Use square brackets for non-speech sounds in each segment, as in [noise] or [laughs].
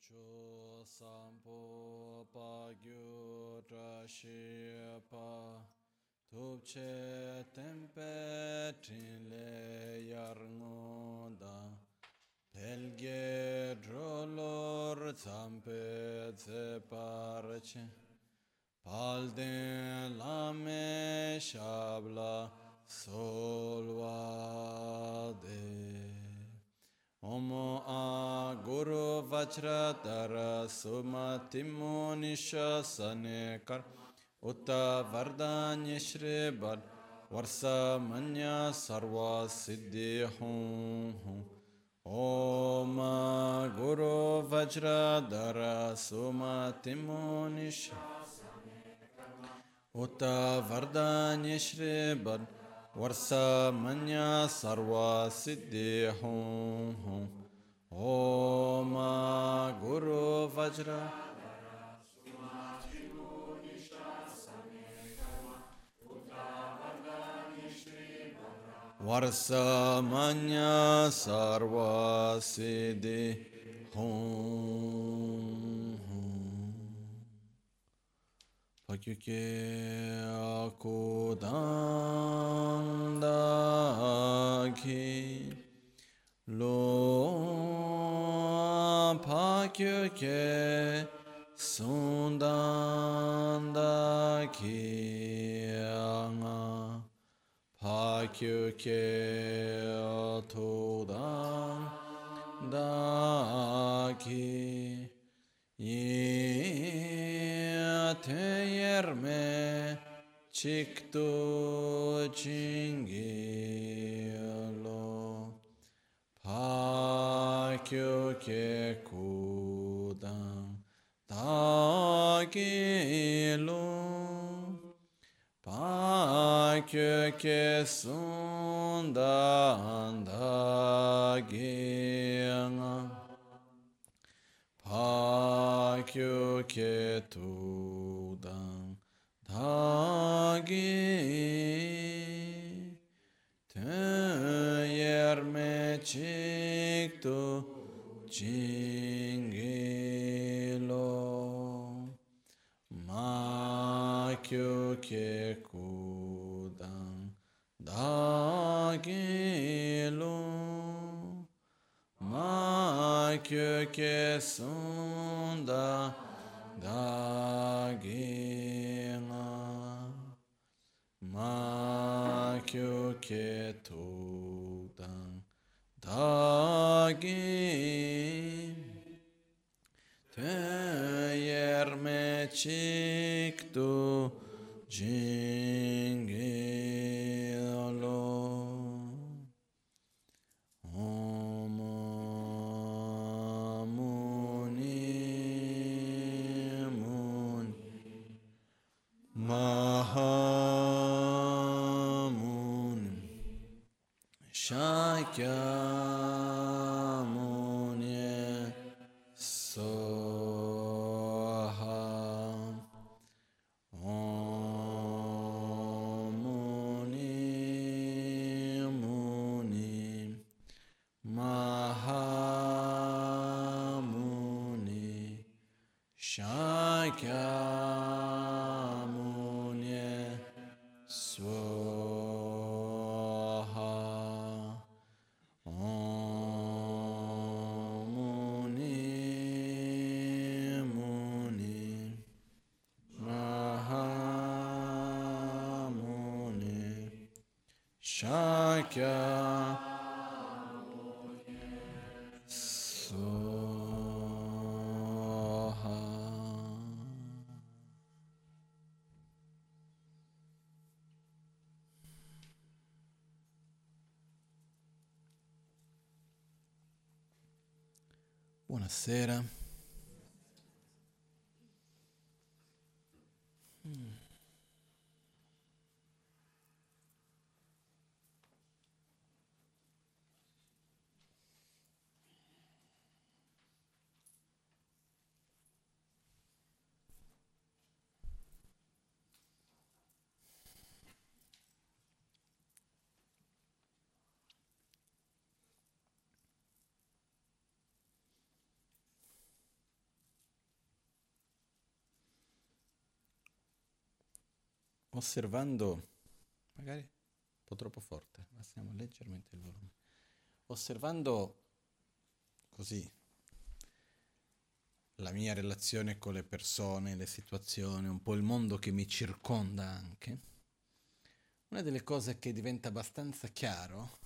cho sampo pa gyu tra shi pa tup che tempe trin le yar ngoda pelge drolor zampe ze parche palde lame shabla solvade Omo a Guru Vajradhara Sumatimo Nisha Sanekar. Utta Vardanya Shri Bad Varsa Manya Sarva Siddhi Hum Om Guru Vajradhara Sumatimo Nisha Utta Vardanya Shri Bad वर्षमन्य सर्वसिद्धि हूँ हूँ ओम गुरु वज्र। सर्व सर्वसिद्धि हूँ Pakyuke akudandaki lo pakyuke sundandaki anga pakyuke atudandaki Yateyerme çıktı çingilo Pakyoke kudan takilo Pakyoke sundan dagina Pakyo ke tudan dagi te yerme çıktı cingilo makyo ke kudan dagilo ma köke sunda dagina ma köke tudan dagi te yerme çıktı cingilo Shakyamuni terceira. Osservando, magari un po' troppo forte, abbassiamo leggermente il volume, osservando così la mia relazione con le persone, le situazioni, un po' il mondo che mi circonda anche, una delle cose che diventa abbastanza chiaro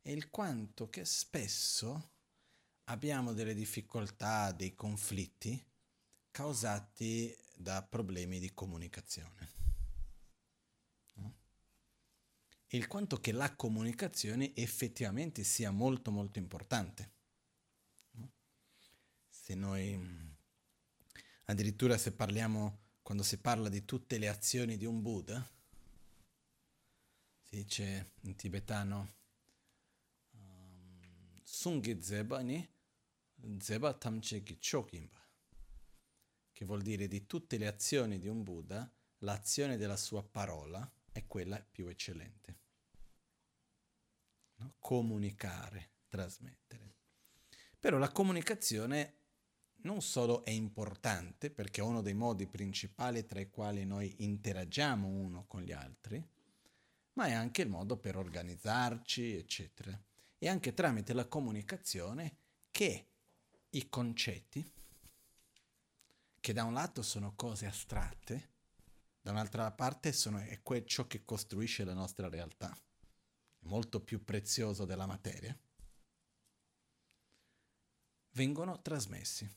è il quanto che spesso abbiamo delle difficoltà, dei conflitti causati da problemi di comunicazione. Il quanto che la comunicazione effettivamente sia molto molto importante. Se noi, addirittura se parliamo, quando si parla di tutte le azioni di un Buddha, si dice in tibetano, um, Sunghi Zeba ni Zeba Tamche Chokimba che vuol dire di tutte le azioni di un Buddha, l'azione della sua parola è quella più eccellente. No? Comunicare, trasmettere. Però la comunicazione non solo è importante, perché è uno dei modi principali tra i quali noi interagiamo uno con gli altri, ma è anche il modo per organizzarci, eccetera. E anche tramite la comunicazione che i concetti, che da un lato sono cose astratte, da un'altra parte sono, è que- ciò che costruisce la nostra realtà, molto più prezioso della materia, vengono trasmessi.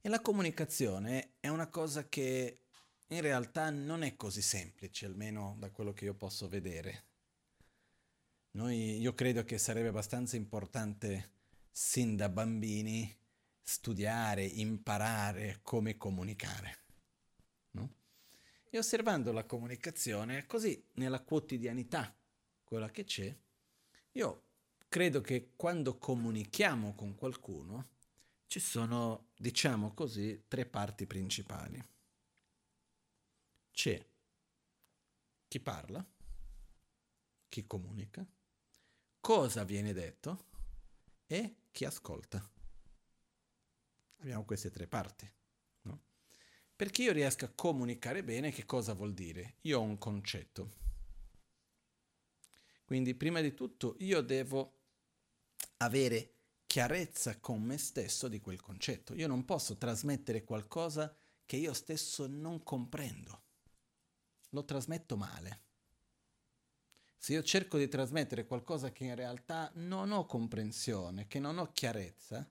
E la comunicazione è una cosa che in realtà non è così semplice, almeno da quello che io posso vedere. Noi, io credo che sarebbe abbastanza importante sin da bambini studiare, imparare come comunicare. E osservando la comunicazione, così nella quotidianità, quella che c'è, io credo che quando comunichiamo con qualcuno ci sono, diciamo così, tre parti principali. C'è chi parla, chi comunica, cosa viene detto e chi ascolta. Abbiamo queste tre parti. Perché io riesco a comunicare bene, che cosa vuol dire? Io ho un concetto. Quindi prima di tutto io devo avere chiarezza con me stesso di quel concetto. Io non posso trasmettere qualcosa che io stesso non comprendo. Lo trasmetto male. Se io cerco di trasmettere qualcosa che in realtà non ho comprensione, che non ho chiarezza,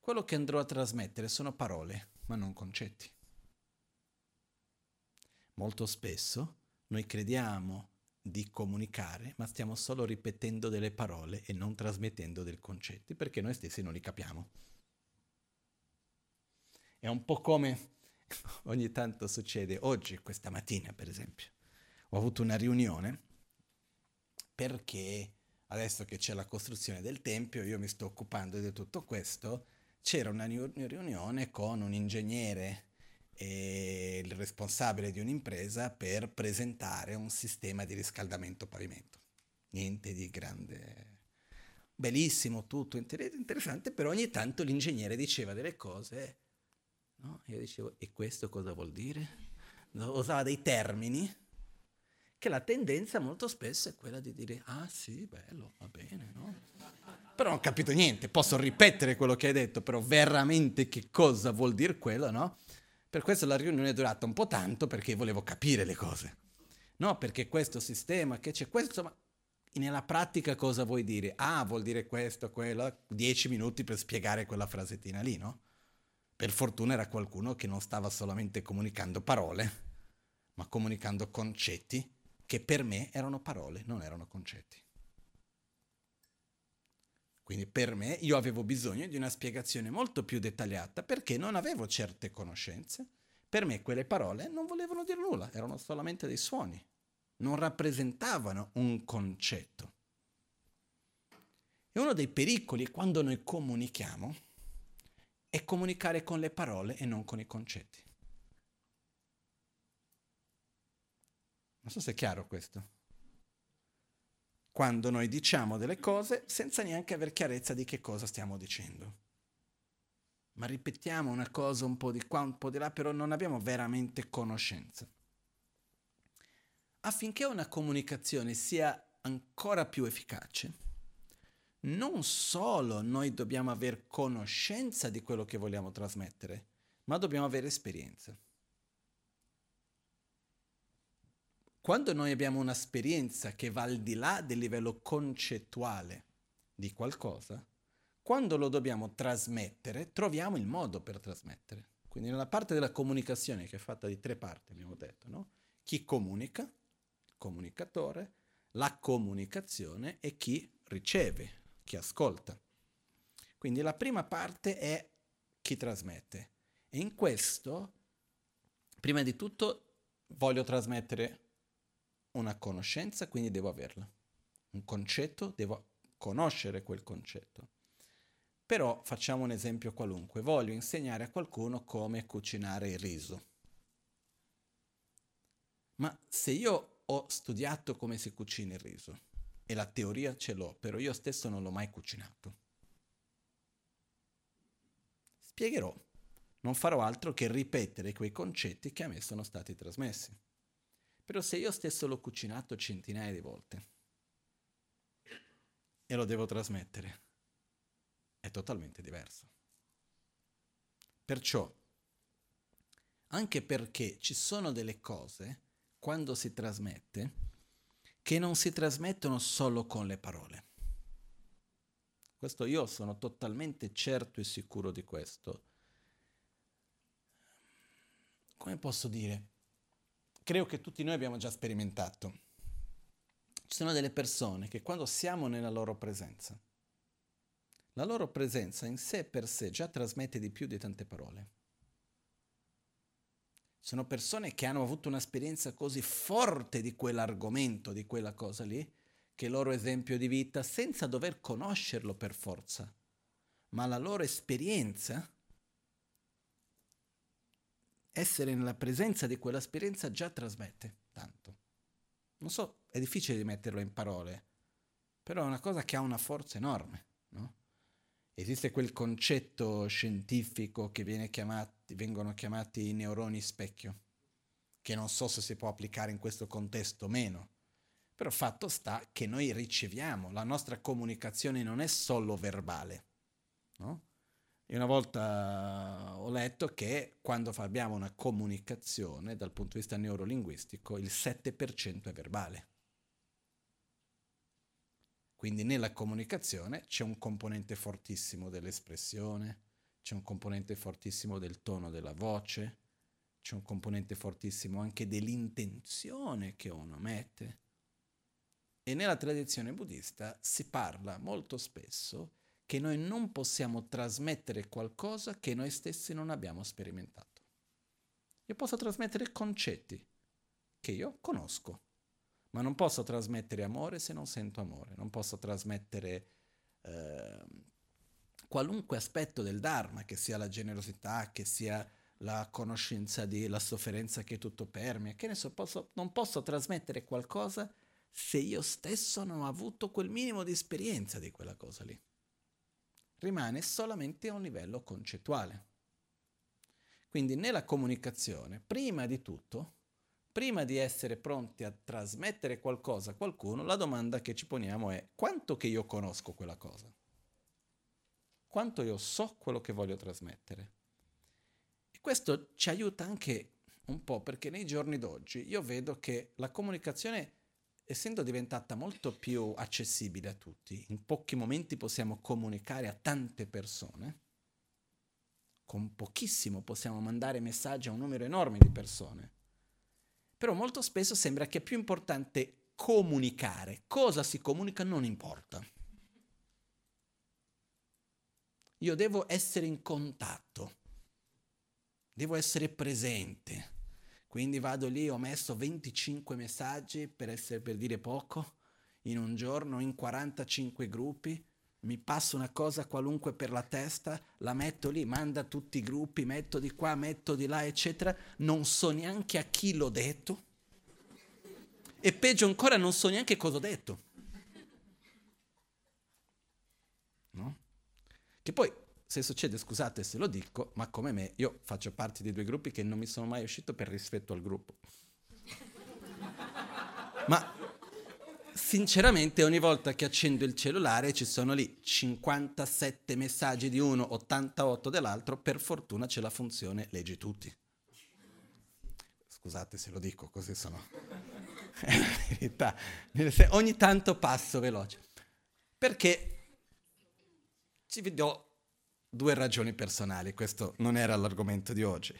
quello che andrò a trasmettere sono parole, ma non concetti. Molto spesso noi crediamo di comunicare, ma stiamo solo ripetendo delle parole e non trasmettendo dei concetti, perché noi stessi non li capiamo. È un po' come [laughs] ogni tanto succede, oggi, questa mattina per esempio, ho avuto una riunione perché adesso che c'è la costruzione del Tempio, io mi sto occupando di tutto questo c'era una riunione con un ingegnere il responsabile di un'impresa per presentare un sistema di riscaldamento pavimento. Niente di grande... Bellissimo, tutto interessante, però ogni tanto l'ingegnere diceva delle cose, no? Io dicevo, e questo cosa vuol dire? Usava dei termini che la tendenza molto spesso è quella di dire, ah sì, bello, va bene, no? però non ho capito niente, posso ripetere quello che hai detto, però veramente che cosa vuol dire quello, no? Per questo la riunione è durata un po' tanto perché volevo capire le cose. No, perché questo sistema, che c'è questo, ma nella pratica cosa vuoi dire? Ah, vuol dire questo, quello, dieci minuti per spiegare quella frasettina lì, no? Per fortuna era qualcuno che non stava solamente comunicando parole, ma comunicando concetti che per me erano parole, non erano concetti. Quindi per me io avevo bisogno di una spiegazione molto più dettagliata perché non avevo certe conoscenze. Per me quelle parole non volevano dire nulla, erano solamente dei suoni, non rappresentavano un concetto. E uno dei pericoli quando noi comunichiamo è comunicare con le parole e non con i concetti. Non so se è chiaro questo quando noi diciamo delle cose senza neanche aver chiarezza di che cosa stiamo dicendo. ma ripetiamo una cosa un po' di qua, un po' di là, però non abbiamo veramente conoscenza. Affinché una comunicazione sia ancora più efficace, non solo noi dobbiamo avere conoscenza di quello che vogliamo trasmettere, ma dobbiamo avere esperienza. Quando noi abbiamo un'esperienza che va al di là del livello concettuale di qualcosa, quando lo dobbiamo trasmettere, troviamo il modo per trasmettere. Quindi nella parte della comunicazione, che è fatta di tre parti, abbiamo detto, no? Chi comunica, il comunicatore, la comunicazione e chi riceve, chi ascolta. Quindi la prima parte è chi trasmette. E in questo, prima di tutto, voglio trasmettere una conoscenza, quindi devo averla. Un concetto, devo conoscere quel concetto. Però facciamo un esempio qualunque. Voglio insegnare a qualcuno come cucinare il riso. Ma se io ho studiato come si cucina il riso e la teoria ce l'ho, però io stesso non l'ho mai cucinato, spiegherò. Non farò altro che ripetere quei concetti che a me sono stati trasmessi. Però se io stesso l'ho cucinato centinaia di volte e lo devo trasmettere, è totalmente diverso. Perciò, anche perché ci sono delle cose, quando si trasmette, che non si trasmettono solo con le parole. Questo io sono totalmente certo e sicuro di questo. Come posso dire? Credo che tutti noi abbiamo già sperimentato. Ci sono delle persone che quando siamo nella loro presenza, la loro presenza in sé per sé già trasmette di più di tante parole. Sono persone che hanno avuto un'esperienza così forte di quell'argomento, di quella cosa lì, che il loro esempio di vita, senza dover conoscerlo per forza, ma la loro esperienza, essere nella presenza di quell'esperienza già trasmette tanto. Non so, è difficile di metterlo in parole, però è una cosa che ha una forza enorme, no? Esiste quel concetto scientifico che chiamati, vengono chiamati i neuroni specchio, che non so se si può applicare in questo contesto o meno, però fatto sta che noi riceviamo, la nostra comunicazione non è solo verbale. No? E una volta ho letto che quando abbiamo una comunicazione dal punto di vista neurolinguistico il 7% è verbale. Quindi nella comunicazione c'è un componente fortissimo dell'espressione, c'è un componente fortissimo del tono della voce, c'è un componente fortissimo anche dell'intenzione che uno mette. E nella tradizione buddista si parla molto spesso che noi non possiamo trasmettere qualcosa che noi stessi non abbiamo sperimentato. Io posso trasmettere concetti che io conosco, ma non posso trasmettere amore se non sento amore, non posso trasmettere eh, qualunque aspetto del Dharma, che sia la generosità, che sia la conoscenza della sofferenza che tutto permea, che ne so, posso, non posso trasmettere qualcosa se io stesso non ho avuto quel minimo di esperienza di quella cosa lì. Rimane solamente a un livello concettuale. Quindi nella comunicazione, prima di tutto, prima di essere pronti a trasmettere qualcosa a qualcuno, la domanda che ci poniamo è quanto che io conosco quella cosa? Quanto io so quello che voglio trasmettere? E questo ci aiuta anche un po' perché nei giorni d'oggi io vedo che la comunicazione, essendo diventata molto più accessibile a tutti, in pochi momenti possiamo comunicare a tante persone, con pochissimo possiamo mandare messaggi a un numero enorme di persone però molto spesso sembra che è più importante comunicare. Cosa si comunica non importa. Io devo essere in contatto, devo essere presente. Quindi vado lì, ho messo 25 messaggi per, essere, per dire poco in un giorno, in 45 gruppi mi passo una cosa qualunque per la testa, la metto lì, manda tutti i gruppi, metto di qua, metto di là, eccetera, non so neanche a chi l'ho detto e peggio ancora non so neanche cosa ho detto. No? Che poi se succede scusate se lo dico, ma come me, io faccio parte di due gruppi che non mi sono mai uscito per rispetto al gruppo. ma sinceramente ogni volta che accendo il cellulare ci sono lì 57 messaggi di uno, 88 dell'altro, per fortuna c'è la funzione leggi tutti. Scusate se lo dico, così sono... [laughs] È la verità. Ogni tanto passo veloce. Perché ci do due ragioni personali, questo non era l'argomento di oggi.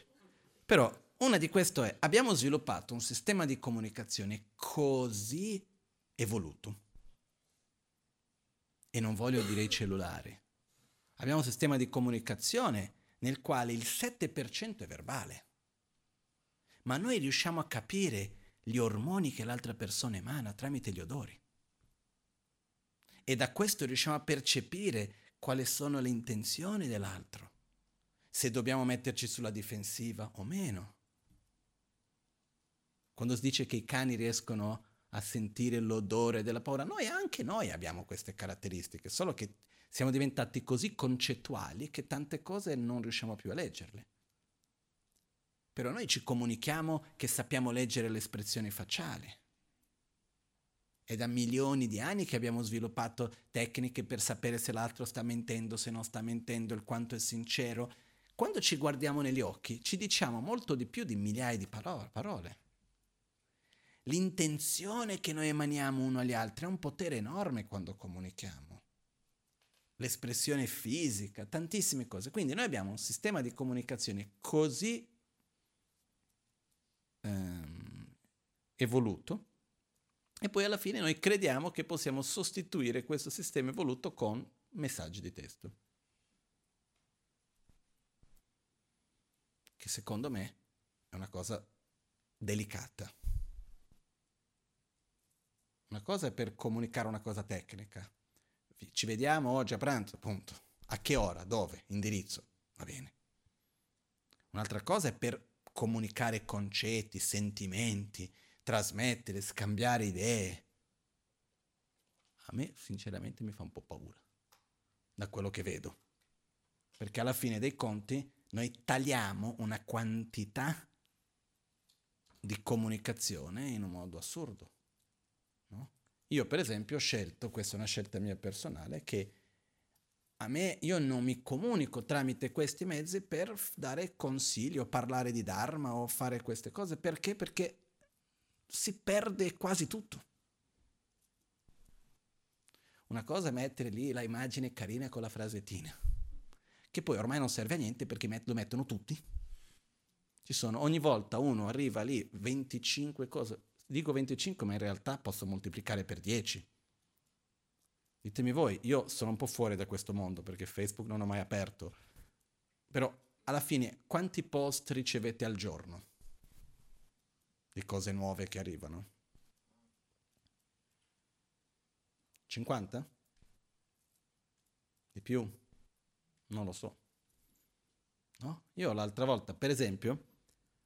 Però una di queste è, abbiamo sviluppato un sistema di comunicazione così evoluto. E non voglio dire i cellulari. Abbiamo un sistema di comunicazione nel quale il 7% è verbale. Ma noi riusciamo a capire gli ormoni che l'altra persona emana tramite gli odori. E da questo riusciamo a percepire quali sono le intenzioni dell'altro, se dobbiamo metterci sulla difensiva o meno. Quando si dice che i cani riescono a sentire l'odore della paura, noi anche noi abbiamo queste caratteristiche, solo che siamo diventati così concettuali che tante cose non riusciamo più a leggerle. Però noi ci comunichiamo che sappiamo leggere le espressioni facciali. È da milioni di anni che abbiamo sviluppato tecniche per sapere se l'altro sta mentendo, se non sta mentendo, il quanto è sincero. Quando ci guardiamo negli occhi ci diciamo molto di più di migliaia di parole. L'intenzione che noi emaniamo uno agli altri ha un potere enorme quando comunichiamo. L'espressione fisica, tantissime cose. Quindi noi abbiamo un sistema di comunicazione così ehm, evoluto e poi alla fine noi crediamo che possiamo sostituire questo sistema evoluto con messaggi di testo. Che secondo me è una cosa delicata. Una cosa è per comunicare una cosa tecnica. Ci vediamo oggi a pranzo, punto. A che ora? Dove? Indirizzo. Va bene. Un'altra cosa è per comunicare concetti, sentimenti, trasmettere, scambiare idee. A me sinceramente mi fa un po' paura da quello che vedo. Perché alla fine dei conti noi tagliamo una quantità di comunicazione in un modo assurdo. No? Io per esempio ho scelto, questa è una scelta mia personale, che a me io non mi comunico tramite questi mezzi per dare consigli o parlare di Dharma o fare queste cose. Perché? Perché si perde quasi tutto. Una cosa è mettere lì la immagine carina con la frasettina, che poi ormai non serve a niente perché lo mettono tutti. Ci sono, ogni volta uno arriva lì 25 cose, dico 25 ma in realtà posso moltiplicare per 10. Ditemi voi, io sono un po' fuori da questo mondo perché Facebook non ho mai aperto, però alla fine quanti post ricevete al giorno? Di cose nuove che arrivano? 50? Di più? Non lo so. No? Io l'altra volta, per esempio,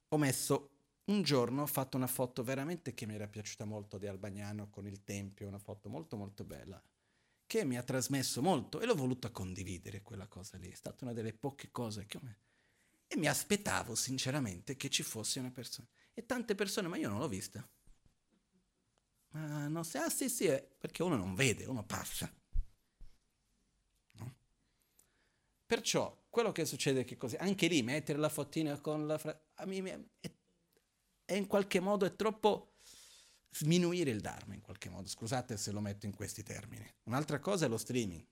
ho messo un giorno, ho fatto una foto veramente che mi era piaciuta molto di Albagnano con il Tempio, una foto molto molto bella, che mi ha trasmesso molto e l'ho voluta condividere quella cosa lì. È stata una delle poche cose che ho messo. E mi aspettavo sinceramente che ci fosse una persona. E tante persone, ma io non l'ho vista. Ma non sai, ah sì sì, perché uno non vede, uno passa. No? Perciò, quello che succede è che così, anche lì mettere la fotina con la... Fra- a me è, è in qualche modo è troppo sminuire il Dharma in qualche modo. Scusate se lo metto in questi termini. Un'altra cosa è lo streaming,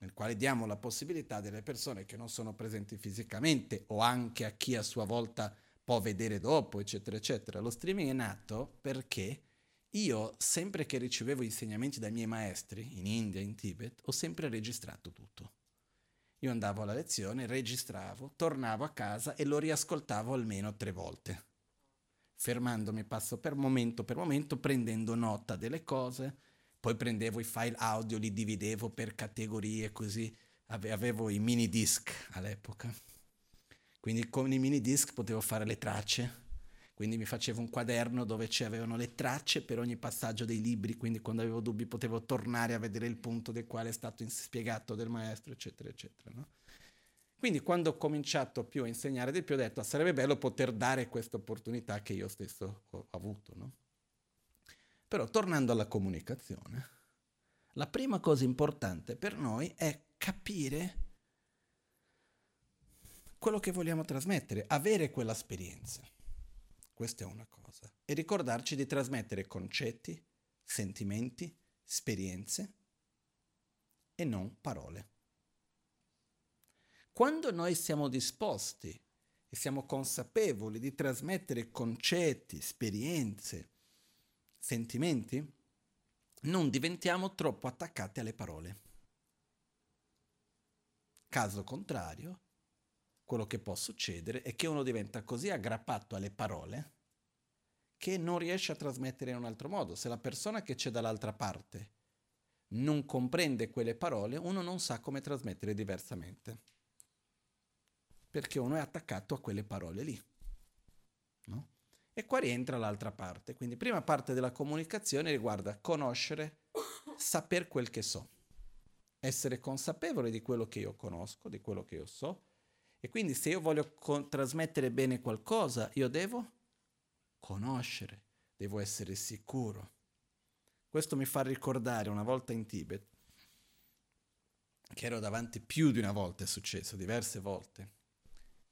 nel quale diamo la possibilità delle persone che non sono presenti fisicamente o anche a chi a sua volta può vedere dopo, eccetera, eccetera. Lo streaming è nato perché io, sempre che ricevevo insegnamenti dai miei maestri, in India, in Tibet, ho sempre registrato tutto. Io andavo alla lezione, registravo, tornavo a casa e lo riascoltavo almeno tre volte, fermandomi passo per momento per momento, prendendo nota delle cose, poi prendevo i file audio, li dividevo per categorie, così avevo i mini disc all'epoca quindi con i mini disc potevo fare le tracce, Quindi mi facevo un quaderno dove c'erano le tracce per ogni passaggio dei libri, quindi quando avevo dubbi potevo tornare a vedere il punto del quale è stato spiegato del maestro, eccetera, eccetera. No? Quindi quando ho cominciato più a insegnare di più ho detto sarebbe bello poter dare questa opportunità che io stesso ho avuto. No? Però tornando alla comunicazione, la prima cosa importante per noi è capire quello che vogliamo trasmettere, avere quell'esperienza. Questa è una cosa. E ricordarci di trasmettere concetti, sentimenti, esperienze e non parole. Quando noi siamo disposti e siamo consapevoli di trasmettere concetti, esperienze, sentimenti, non diventiamo troppo attaccati alle parole. Caso contrario, quello che può succedere è che uno diventa così aggrappato alle parole che non riesce a trasmettere in un altro modo. Se la persona che c'è dall'altra parte non comprende quelle parole, uno non sa come trasmettere diversamente perché uno è attaccato a quelle parole lì. No? E qua rientra l'altra parte. Quindi prima parte della comunicazione riguarda conoscere, saper quel che so, essere consapevole di quello che io conosco, di quello che io so. E quindi se io voglio con- trasmettere bene qualcosa, io devo conoscere, devo essere sicuro. Questo mi fa ricordare una volta in Tibet, che ero davanti più di una volta, è successo diverse volte,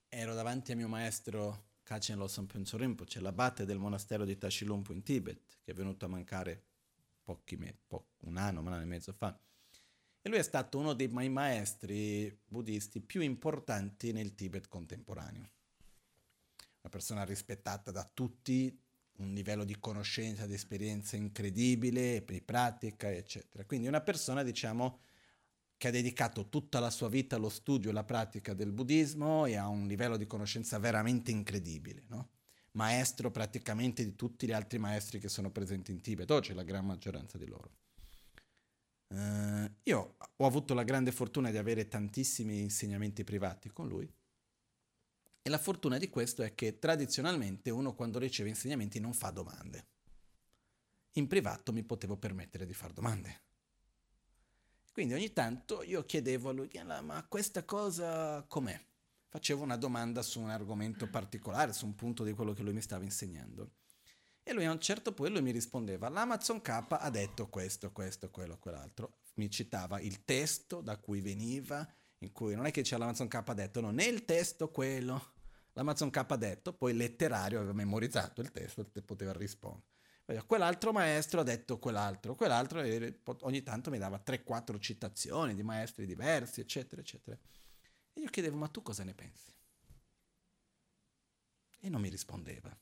ero davanti a mio maestro Kachen Losam Penso Rinpoche, l'abate del monastero di Tashilumpo in Tibet, che è venuto a mancare pochi me- po- un anno, un anno e mezzo fa. E lui è stato uno dei miei maestri buddisti più importanti nel Tibet contemporaneo. Una persona rispettata da tutti, un livello di conoscenza, di esperienza incredibile, di pratica, eccetera. Quindi una persona, diciamo, che ha dedicato tutta la sua vita allo studio e alla pratica del buddismo e ha un livello di conoscenza veramente incredibile, no? maestro praticamente di tutti gli altri maestri che sono presenti in Tibet, oggi la gran maggioranza di loro. Uh, io ho avuto la grande fortuna di avere tantissimi insegnamenti privati con lui e la fortuna di questo è che tradizionalmente uno quando riceve insegnamenti non fa domande. In privato mi potevo permettere di fare domande quindi ogni tanto io chiedevo a lui, ma questa cosa com'è? Facevo una domanda su un argomento particolare, su un punto di quello che lui mi stava insegnando. E lui a un certo punto mi rispondeva, l'Amazon K ha detto questo, questo, quello, quell'altro. Mi citava il testo da cui veniva, in cui non è che c'è l'Amazon K ha detto, no, nel testo quello. L'Amazon K ha detto, poi letterario aveva memorizzato il testo e poteva rispondere. Quell'altro maestro ha detto quell'altro, quell'altro ogni tanto mi dava 3-4 citazioni di maestri diversi, eccetera, eccetera. E io chiedevo, ma tu cosa ne pensi? E non mi rispondeva.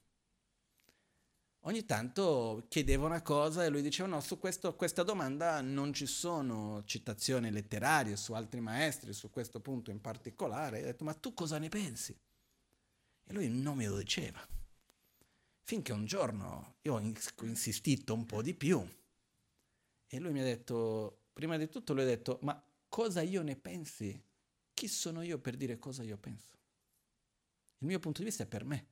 Ogni tanto chiedevo una cosa e lui diceva no, su questo, questa domanda non ci sono citazioni letterarie su altri maestri, su questo punto in particolare. E ho detto, ma tu cosa ne pensi? E lui non me lo diceva. Finché un giorno io ho insistito un po' di più e lui mi ha detto, prima di tutto lui ha detto, ma cosa io ne pensi? Chi sono io per dire cosa io penso? Il mio punto di vista è per me.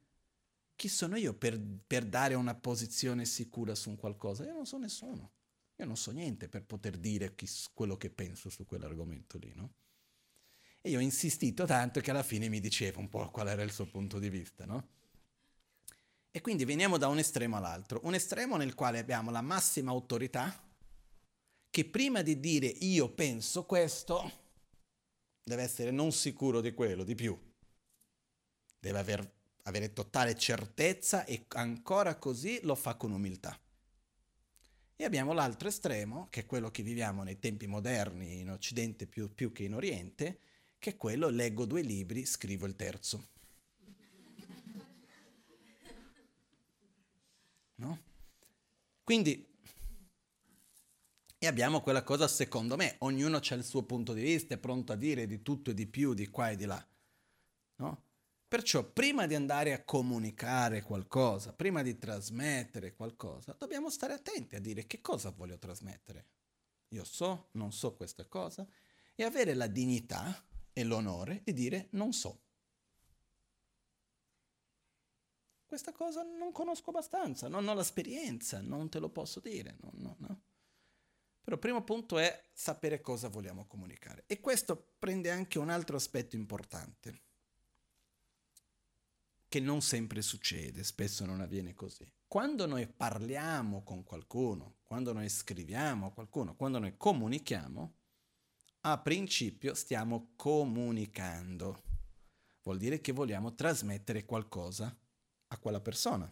Chi sono io per, per dare una posizione sicura su un qualcosa? Io non so nessuno. Io non so niente per poter dire chi, quello che penso su quell'argomento lì, no? E io ho insistito tanto che alla fine mi diceva un po' qual era il suo punto di vista, no? E quindi veniamo da un estremo all'altro, un estremo nel quale abbiamo la massima autorità che prima di dire io penso questo deve essere non sicuro di quello, di più. Deve aver, avere totale certezza e ancora così lo fa con umiltà. E abbiamo l'altro estremo, che è quello che viviamo nei tempi moderni in Occidente più, più che in Oriente, che è quello leggo due libri, scrivo il terzo. No? Quindi, e abbiamo quella cosa, secondo me, ognuno ha il suo punto di vista, è pronto a dire di tutto e di più, di qua e di là. No? Perciò, prima di andare a comunicare qualcosa, prima di trasmettere qualcosa, dobbiamo stare attenti a dire che cosa voglio trasmettere. Io so, non so questa cosa, e avere la dignità e l'onore di dire non so. questa cosa non conosco abbastanza, non ho l'esperienza, non te lo posso dire. No, no, no. Però il primo punto è sapere cosa vogliamo comunicare. E questo prende anche un altro aspetto importante, che non sempre succede, spesso non avviene così. Quando noi parliamo con qualcuno, quando noi scriviamo a qualcuno, quando noi comunichiamo, a principio stiamo comunicando. Vuol dire che vogliamo trasmettere qualcosa a quella persona.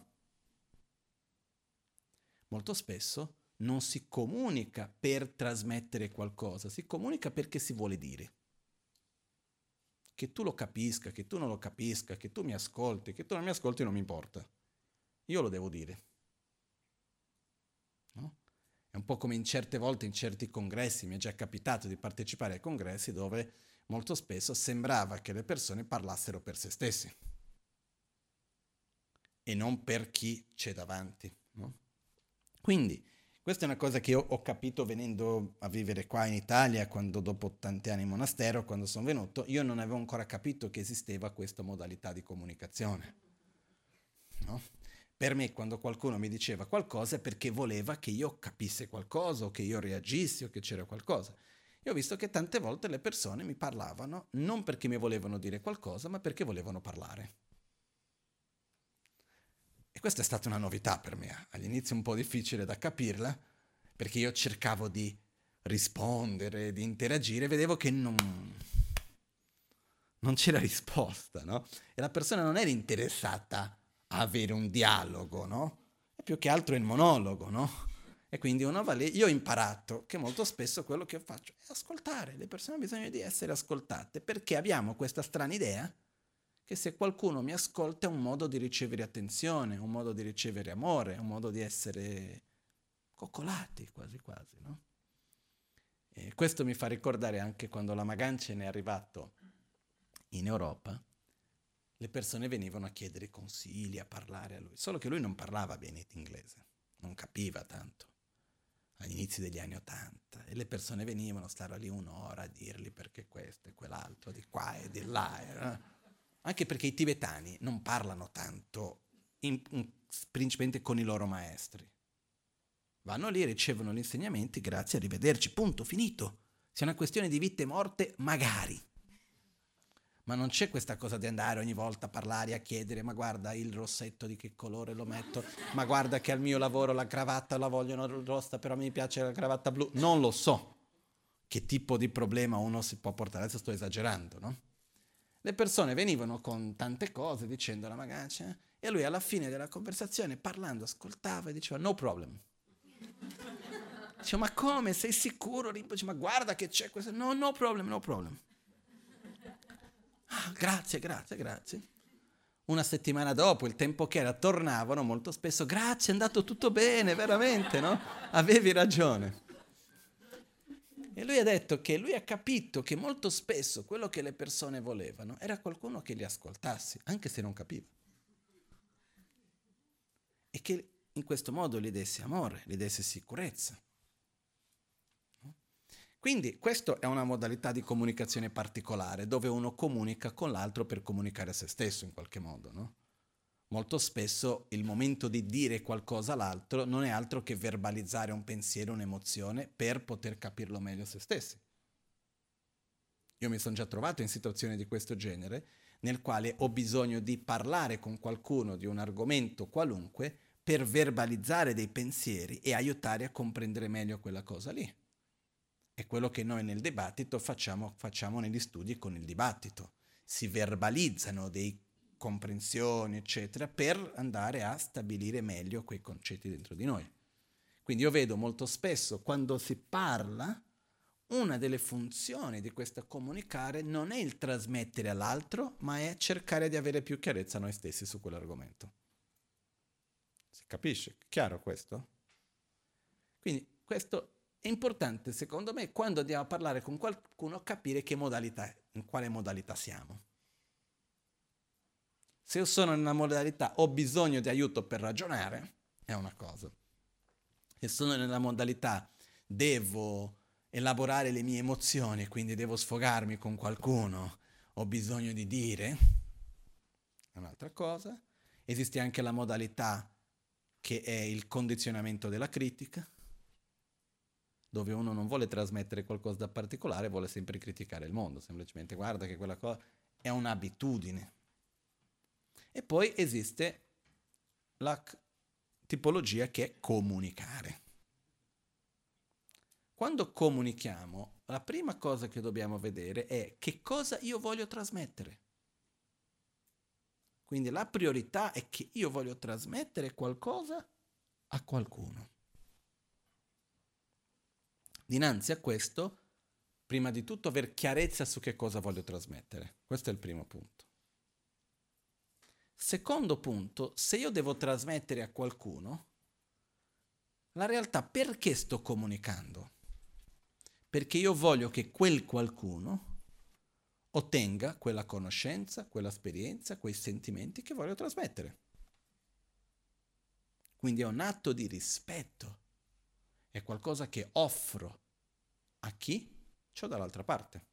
Molto spesso non si comunica per trasmettere qualcosa, si comunica perché si vuole dire. Che tu lo capisca, che tu non lo capisca, che tu mi ascolti, che tu non mi ascolti non mi importa. Io lo devo dire. No? È un po' come in certe volte in certi congressi, mi è già capitato di partecipare ai congressi dove molto spesso sembrava che le persone parlassero per se stessi e non per chi c'è davanti. No? Quindi, questa è una cosa che io ho capito venendo a vivere qua in Italia, quando dopo tanti anni in monastero, quando sono venuto, io non avevo ancora capito che esisteva questa modalità di comunicazione. No? Per me quando qualcuno mi diceva qualcosa è perché voleva che io capisse qualcosa o che io reagissi o che c'era qualcosa. Io ho visto che tante volte le persone mi parlavano non perché mi volevano dire qualcosa, ma perché volevano parlare. E questa è stata una novità per me, all'inizio un po' difficile da capirla, perché io cercavo di rispondere, di interagire, vedevo che non, non c'era risposta, no? E la persona non era interessata a avere un dialogo, no? È più che altro il monologo, no? E quindi uno va lì, io ho imparato che molto spesso quello che faccio è ascoltare, le persone hanno bisogno di essere ascoltate, perché abbiamo questa strana idea che se qualcuno mi ascolta è un modo di ricevere attenzione, un modo di ricevere amore, un modo di essere coccolati quasi quasi, no? E questo mi fa ricordare anche quando la Magancene è arrivato in Europa, le persone venivano a chiedere consigli, a parlare a lui, solo che lui non parlava bene inglese, non capiva tanto agli inizi degli anni Ottanta e le persone venivano a stare lì un'ora a dirgli perché questo e quell'altro, di qua e di là. Eh? Anche perché i tibetani non parlano tanto, in, in, principalmente con i loro maestri. Vanno lì, ricevono gli insegnamenti, grazie, arrivederci, punto, finito. Se è una questione di vita e morte, magari. Ma non c'è questa cosa di andare ogni volta a parlare, a chiedere, ma guarda il rossetto di che colore lo metto, ma guarda che al mio lavoro la cravatta la vogliono rossa, però mi piace la cravatta blu. Non lo so che tipo di problema uno si può portare, adesso sto esagerando, no? Le persone venivano con tante cose dicendo alla magancia e lui alla fine della conversazione parlando ascoltava e diceva no problem. Dicevo ma come sei sicuro? Dice, ma guarda che c'è questo. No, no problem, no problem. Ah, grazie, grazie, grazie. Una settimana dopo, il tempo che era, tornavano molto spesso. Grazie, è andato tutto bene, veramente, no? Avevi ragione. E lui ha detto che lui ha capito che molto spesso quello che le persone volevano era qualcuno che li ascoltasse, anche se non capiva. E che in questo modo gli desse amore, gli desse sicurezza. Quindi questa è una modalità di comunicazione particolare, dove uno comunica con l'altro per comunicare a se stesso in qualche modo, no? Molto spesso il momento di dire qualcosa all'altro non è altro che verbalizzare un pensiero, un'emozione per poter capirlo meglio se stessi. Io mi sono già trovato in situazioni di questo genere nel quale ho bisogno di parlare con qualcuno di un argomento qualunque per verbalizzare dei pensieri e aiutare a comprendere meglio quella cosa lì. È quello che noi nel dibattito facciamo, facciamo negli studi con il dibattito. Si verbalizzano dei comprensioni, eccetera, per andare a stabilire meglio quei concetti dentro di noi. Quindi io vedo molto spesso quando si parla, una delle funzioni di questo comunicare non è il trasmettere all'altro, ma è cercare di avere più chiarezza noi stessi su quell'argomento. Si capisce? Chiaro questo? Quindi questo è importante, secondo me, quando andiamo a parlare con qualcuno, capire che modalità, in quale modalità siamo. Se sono una modalità ho bisogno di aiuto per ragionare, è una cosa. Se sono nella modalità devo elaborare le mie emozioni, quindi devo sfogarmi con qualcuno, ho bisogno di dire, è un'altra cosa. Esiste anche la modalità che è il condizionamento della critica, dove uno non vuole trasmettere qualcosa da particolare, vuole sempre criticare il mondo, semplicemente guarda che quella cosa è un'abitudine. E poi esiste la tipologia che è comunicare. Quando comunichiamo, la prima cosa che dobbiamo vedere è che cosa io voglio trasmettere. Quindi la priorità è che io voglio trasmettere qualcosa a qualcuno. Dinanzi a questo, prima di tutto, aver chiarezza su che cosa voglio trasmettere. Questo è il primo punto. Secondo punto, se io devo trasmettere a qualcuno, la realtà perché sto comunicando? Perché io voglio che quel qualcuno ottenga quella conoscenza, quella esperienza, quei sentimenti che voglio trasmettere. Quindi è un atto di rispetto, è qualcosa che offro a chi c'ho dall'altra parte.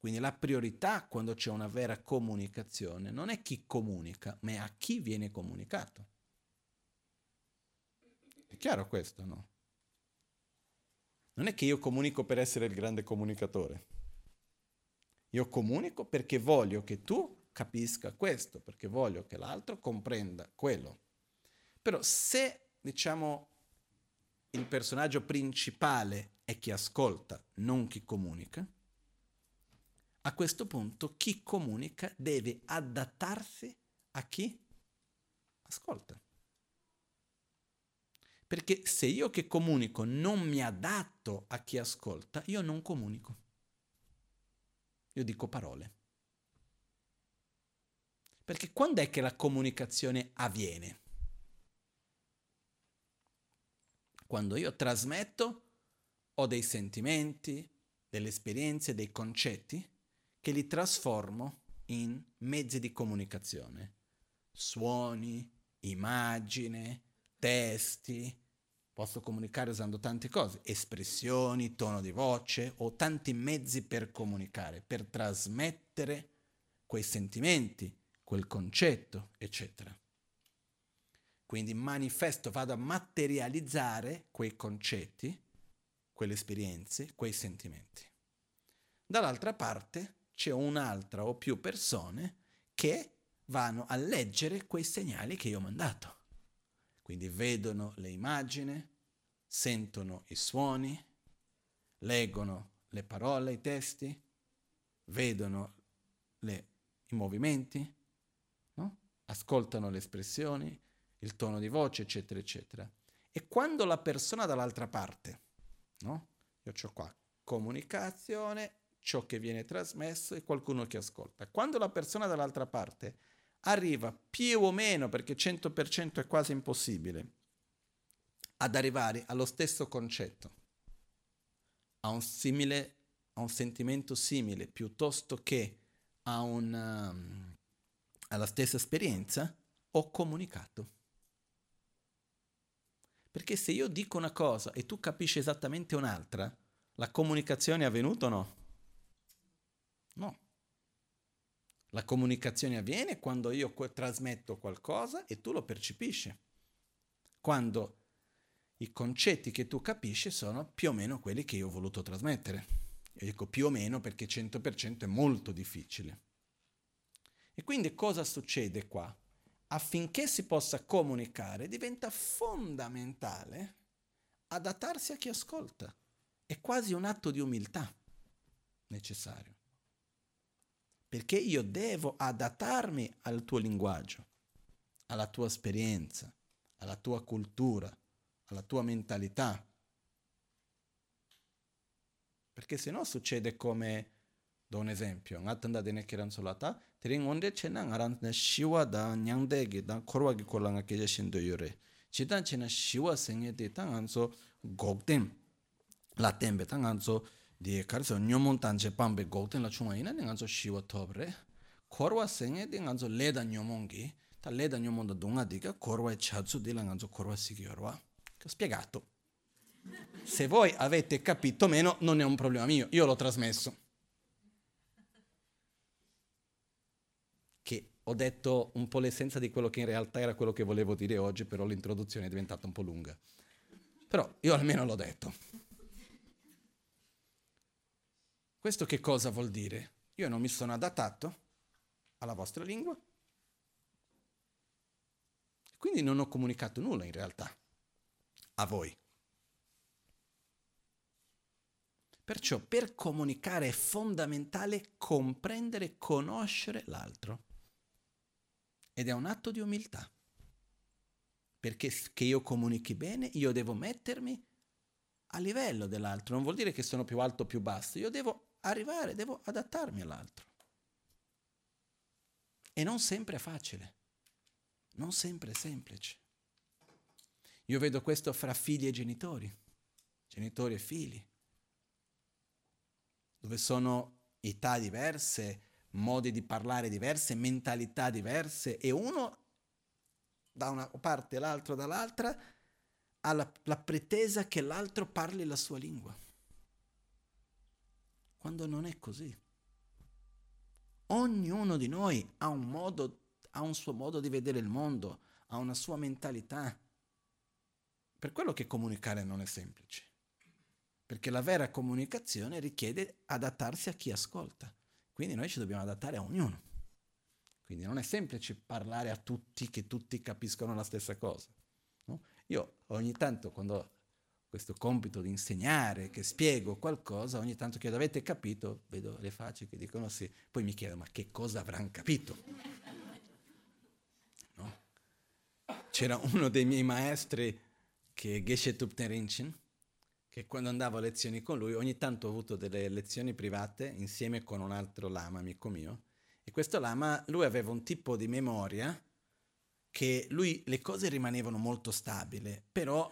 Quindi la priorità quando c'è una vera comunicazione non è chi comunica, ma è a chi viene comunicato. È chiaro questo, no? Non è che io comunico per essere il grande comunicatore. Io comunico perché voglio che tu capisca questo, perché voglio che l'altro comprenda quello. Però se, diciamo, il personaggio principale è chi ascolta, non chi comunica, a questo punto chi comunica deve adattarsi a chi ascolta. Perché se io che comunico non mi adatto a chi ascolta, io non comunico. Io dico parole. Perché quando è che la comunicazione avviene? Quando io trasmetto ho dei sentimenti, delle esperienze, dei concetti che li trasformo in mezzi di comunicazione. Suoni, immagine, testi. Posso comunicare usando tante cose, espressioni, tono di voce o tanti mezzi per comunicare, per trasmettere quei sentimenti, quel concetto, eccetera. Quindi manifesto, vado a materializzare quei concetti, quelle esperienze, quei sentimenti. Dall'altra parte c'è un'altra o più persone che vanno a leggere quei segnali che io ho mandato. Quindi vedono le immagini, sentono i suoni, leggono le parole, i testi, vedono le, i movimenti, no? ascoltano le espressioni, il tono di voce, eccetera, eccetera. E quando la persona dall'altra parte, no? io ho qua comunicazione, ciò che viene trasmesso e qualcuno che ascolta. Quando la persona dall'altra parte arriva più o meno, perché 100% è quasi impossibile, ad arrivare allo stesso concetto, a un, simile, a un sentimento simile, piuttosto che a un, um, alla stessa esperienza, ho comunicato. Perché se io dico una cosa e tu capisci esattamente un'altra, la comunicazione è avvenuta o? No. La comunicazione avviene quando io trasmetto qualcosa e tu lo percepisci. Quando i concetti che tu capisci sono più o meno quelli che io ho voluto trasmettere. Io dico più o meno perché 100% è molto difficile. E quindi cosa succede qua? Affinché si possa comunicare diventa fondamentale adattarsi a chi ascolta. È quasi un atto di umiltà necessario perché io devo adattarmi al tuo linguaggio, alla tua esperienza, alla tua cultura, alla tua mentalità. Perché se no succede come, do un esempio, ngatanda dene kiran solata, tering onde chena ngaran na shiwa da nyangdegi da korwa gi kolanga keja shindo yore. Nganso di karso nyomon tanje pambe gokten la chunga ina ni nganzo shiwa tobre korwa senge di nganzo leda nyomon gi ta leda nyomon da dunga diga korwa e chatsu di la nganzo korwa sigi yorwa che ho spiegato se voi avete capito meno non è un problema mio io l'ho trasmesso che ho detto un po' l'essenza di quello che in realtà era quello che volevo dire oggi, però l'introduzione è diventata un po' lunga. Però io almeno l'ho detto. Questo che cosa vuol dire? Io non mi sono adattato alla vostra lingua, quindi non ho comunicato nulla in realtà a voi. Perciò per comunicare è fondamentale comprendere conoscere l'altro. Ed è un atto di umiltà. Perché che io comunichi bene, io devo mettermi a livello dell'altro. Non vuol dire che sono più alto o più basso, io devo arrivare, devo adattarmi all'altro. E non sempre è facile, non sempre è semplice. Io vedo questo fra figli e genitori, genitori e figli dove sono età diverse, modi di parlare diverse, mentalità diverse e uno da una parte e l'altro dall'altra ha la, la pretesa che l'altro parli la sua lingua. Quando non è così. Ognuno di noi ha un modo, ha un suo modo di vedere il mondo, ha una sua mentalità. Per quello che comunicare non è semplice perché la vera comunicazione richiede adattarsi a chi ascolta. Quindi noi ci dobbiamo adattare a ognuno. Quindi non è semplice parlare a tutti che tutti capiscono la stessa cosa. No? Io ogni tanto quando questo compito di insegnare, che spiego qualcosa, ogni tanto chiedo avete capito? Vedo le facce che dicono sì, poi mi chiedo ma che cosa avranno capito? No? C'era uno dei miei maestri che è Geshe Tupnerinchin, che quando andavo a lezioni con lui, ogni tanto ho avuto delle lezioni private insieme con un altro lama, amico mio, e questo lama, lui aveva un tipo di memoria che lui le cose rimanevano molto stabili, però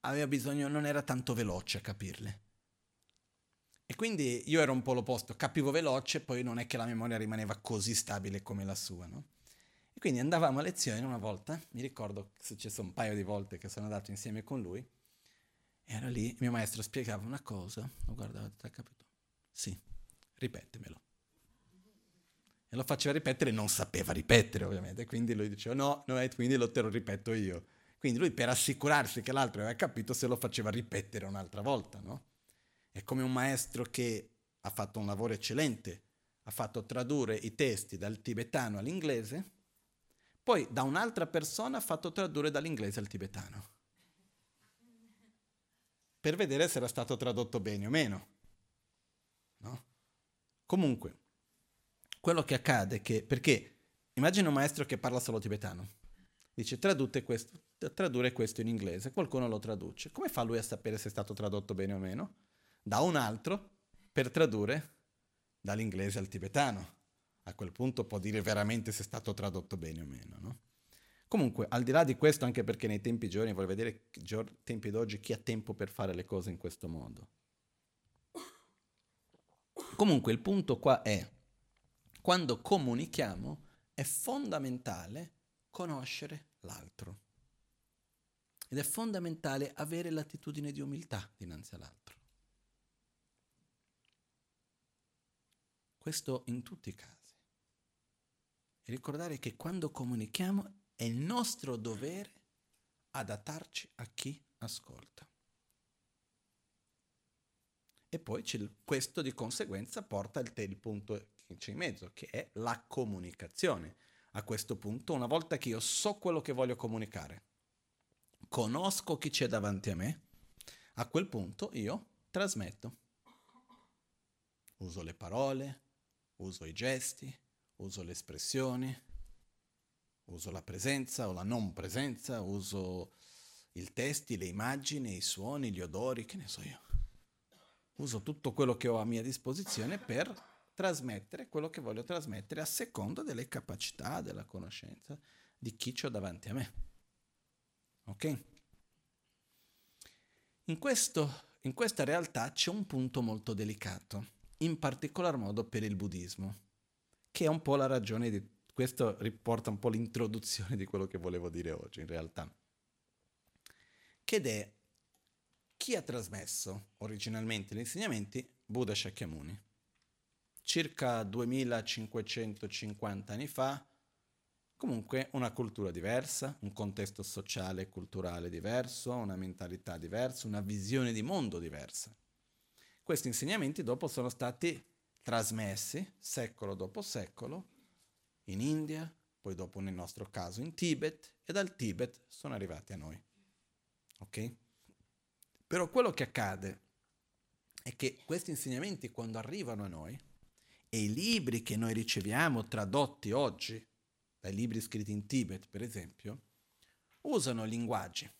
aveva bisogno, non era tanto veloce a capirle. E quindi io ero un po' l'opposto, capivo veloce, poi non è che la memoria rimaneva così stabile come la sua, no? E quindi andavamo a lezione una volta, mi ricordo è successo un paio di volte che sono andato insieme con lui, era lì, mio maestro spiegava una cosa, lo guardava, hai capito? Sì, ripetimelo. E lo faceva ripetere, non sapeva ripetere ovviamente, quindi lui diceva no, no, quindi lo te lo ripeto io. Quindi lui per assicurarsi che l'altro aveva capito se lo faceva ripetere un'altra volta, no? È come un maestro che ha fatto un lavoro eccellente, ha fatto tradurre i testi dal tibetano all'inglese, poi da un'altra persona ha fatto tradurre dall'inglese al tibetano per vedere se era stato tradotto bene o meno. No? Comunque, quello che accade è che, perché immagina un maestro che parla solo tibetano, dice questo, tradurre questo in inglese, qualcuno lo traduce. Come fa lui a sapere se è stato tradotto bene o meno? Da un altro per tradurre dall'inglese al tibetano. A quel punto può dire veramente se è stato tradotto bene o meno, no? Comunque, al di là di questo, anche perché nei tempi giorni, voglio vedere i tempi d'oggi chi ha tempo per fare le cose in questo modo. Comunque, il punto qua è, quando comunichiamo, è fondamentale conoscere l'altro. Ed è fondamentale avere l'attitudine di umiltà dinanzi all'altro. Questo in tutti i casi. E ricordare che quando comunichiamo è il nostro dovere adattarci a chi ascolta. E poi questo di conseguenza porta il, il punto che c'è in mezzo, che è la comunicazione. A questo punto, una volta che io so quello che voglio comunicare, conosco chi c'è davanti a me, a quel punto io trasmetto. Uso le parole, uso i gesti, uso le espressioni, uso la presenza o la non presenza, uso il testi, le immagini, i suoni, gli odori, che ne so io. Uso tutto quello che ho a mia disposizione per trasmettere quello che voglio trasmettere a seconda delle capacità, della conoscenza di chi ho davanti a me. Ok? In, questo, in questa realtà c'è un punto molto delicato, in particolar modo per il buddismo, che è un po' la ragione di questo riporta un po' l'introduzione di quello che volevo dire oggi in realtà. Che è chi ha trasmesso originalmente gli insegnamenti? Buddha Shakyamuni. Circa 2550 anni fa, Comunque una cultura diversa, un contesto sociale e culturale diverso, una mentalità diversa, una visione di mondo diversa. Questi insegnamenti dopo sono stati trasmessi secolo dopo secolo in India, poi dopo nel nostro caso in Tibet e dal Tibet sono arrivati a noi. Ok? Però quello che accade è che questi insegnamenti quando arrivano a noi e i libri che noi riceviamo tradotti oggi dai libri scritti in Tibet, per esempio, usano linguaggi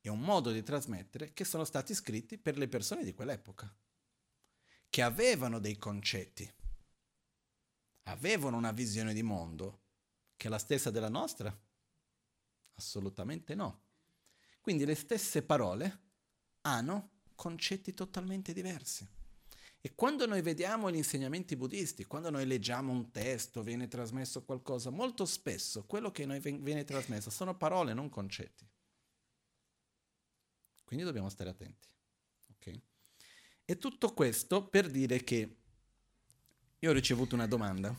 e un modo di trasmettere che sono stati scritti per le persone di quell'epoca, che avevano dei concetti, avevano una visione di mondo che è la stessa della nostra? Assolutamente no. Quindi le stesse parole hanno concetti totalmente diversi. E quando noi vediamo gli insegnamenti buddisti, quando noi leggiamo un testo, viene trasmesso qualcosa, molto spesso quello che noi viene trasmesso sono parole, non concetti. Quindi dobbiamo stare attenti. Okay? E tutto questo per dire che io ho ricevuto una domanda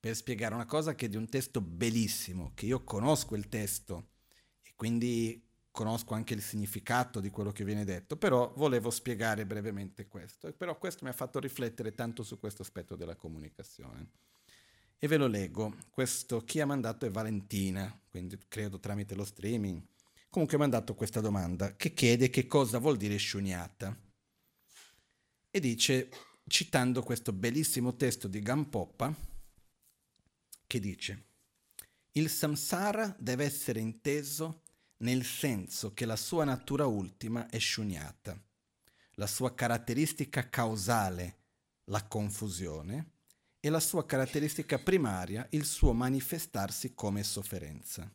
per spiegare una cosa che è di un testo bellissimo, che io conosco il testo e quindi conosco anche il significato di quello che viene detto, però volevo spiegare brevemente questo. Però questo mi ha fatto riflettere tanto su questo aspetto della comunicazione. E ve lo leggo. Questo chi ha mandato è Valentina, quindi credo tramite lo streaming. Comunque ha mandato questa domanda che chiede che cosa vuol dire sciuniata. E dice, citando questo bellissimo testo di Gampoppa, che dice, il samsara deve essere inteso nel senso che la sua natura ultima è sciuniata, la sua caratteristica causale, la confusione, e la sua caratteristica primaria, il suo manifestarsi come sofferenza.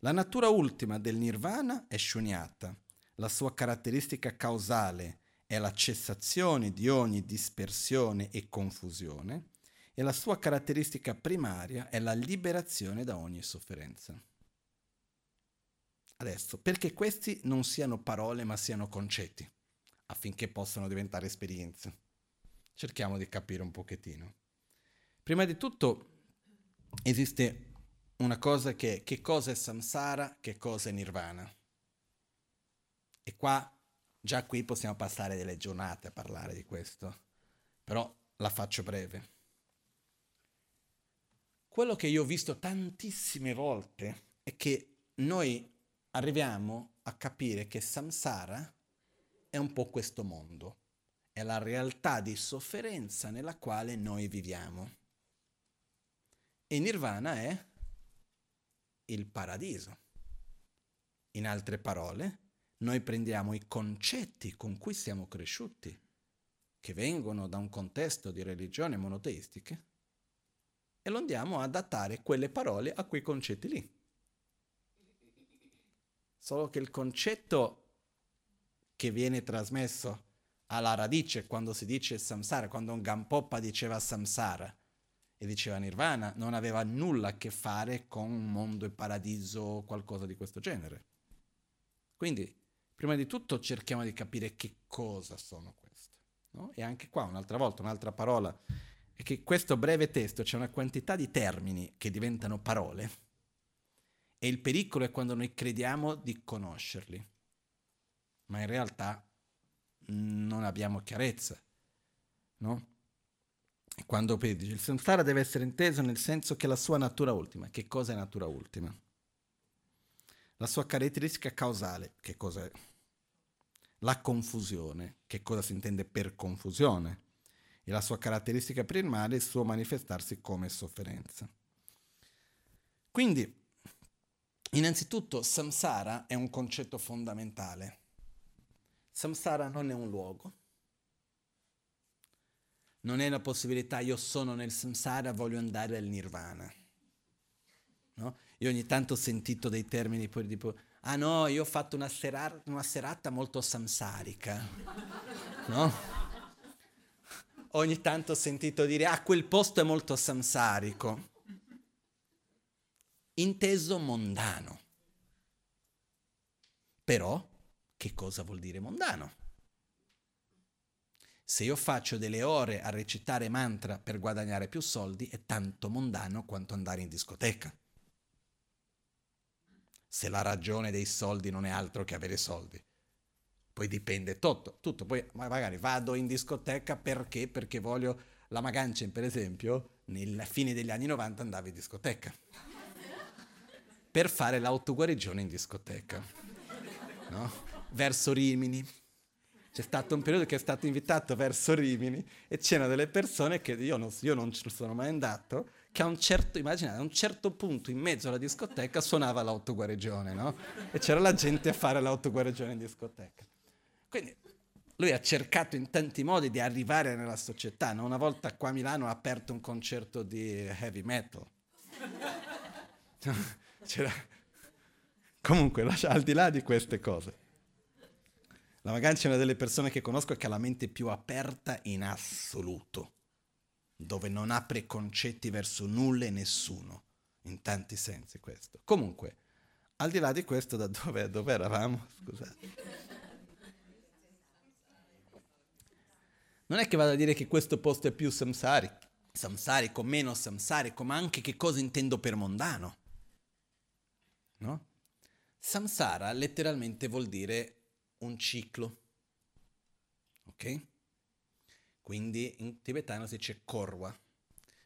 La natura ultima del nirvana è sciuniata, la sua caratteristica causale è la cessazione di ogni dispersione e confusione, e la sua caratteristica primaria è la liberazione da ogni sofferenza. Adesso, perché questi non siano parole ma siano concetti, affinché possano diventare esperienze. Cerchiamo di capire un pochettino. Prima di tutto esiste una cosa che che cosa è samsara, che cosa è nirvana. E qua, già qui possiamo passare delle giornate a parlare di questo, però la faccio breve. Quello che io ho visto tantissime volte è che noi arriviamo a capire che samsara è un po' questo mondo, è la realtà di sofferenza nella quale noi viviamo. E nirvana è il paradiso. In altre parole, noi prendiamo i concetti con cui siamo cresciuti, che vengono da un contesto di religioni monoteistiche, e lo andiamo a adattare quelle parole a quei concetti lì. Solo che il concetto che viene trasmesso alla radice quando si dice samsara, quando un Gampoppa diceva samsara e diceva nirvana, non aveva nulla a che fare con mondo e paradiso o qualcosa di questo genere. Quindi, prima di tutto cerchiamo di capire che cosa sono queste. No? E anche qua, un'altra volta, un'altra parola, è che questo breve testo c'è una quantità di termini che diventano parole e il pericolo è quando noi crediamo di conoscerli, ma in realtà non abbiamo chiarezza, no? E quando dice il samsara deve essere inteso nel senso che la sua natura ultima, che cosa è natura ultima? La sua caratteristica causale, che cos'è? La confusione, che cosa si intende per confusione? E la sua caratteristica primaria è il suo manifestarsi come sofferenza. Quindi Innanzitutto, samsara è un concetto fondamentale. Samsara non è un luogo, non è la possibilità io sono nel samsara, voglio andare al nirvana. No? Io ogni tanto ho sentito dei termini poi tipo, ah no, io ho fatto una, sera- una serata molto samsarica. No? Ogni tanto ho sentito dire, ah quel posto è molto samsarico inteso mondano. Però, che cosa vuol dire mondano? Se io faccio delle ore a recitare mantra per guadagnare più soldi, è tanto mondano quanto andare in discoteca. Se la ragione dei soldi non è altro che avere soldi. Poi dipende tutto, tutto. Poi magari vado in discoteca perché? Perché voglio la Magancin, per esempio, nella fine degli anni 90 andava in discoteca. Per fare l'autoguarigione in discoteca. No? Verso Rimini c'è stato un periodo che è stato invitato verso Rimini e c'erano delle persone che io non, io non ci sono mai andato, che a un certo, immaginate, a un certo punto in mezzo alla discoteca suonava l'autoguarigione, no? E c'era la gente a fare l'autoguarigione in discoteca. Quindi lui ha cercato in tanti modi di arrivare nella società. No? Una volta qua a Milano ha aperto un concerto di heavy metal. C'era... Comunque, al di là di queste cose. La Magancia è una delle persone che conosco che ha la mente più aperta in assoluto, dove non ha preconcetti verso nulla e nessuno, in tanti sensi questo. Comunque, al di là di questo, da dove, dove eravamo? Scusate. Non è che vado a dire che questo posto è più samsarico, samsarico, meno samsarico, ma anche che cosa intendo per mondano. No? Samsara letteralmente vuol dire un ciclo. Ok? Quindi in tibetano si dice korwa.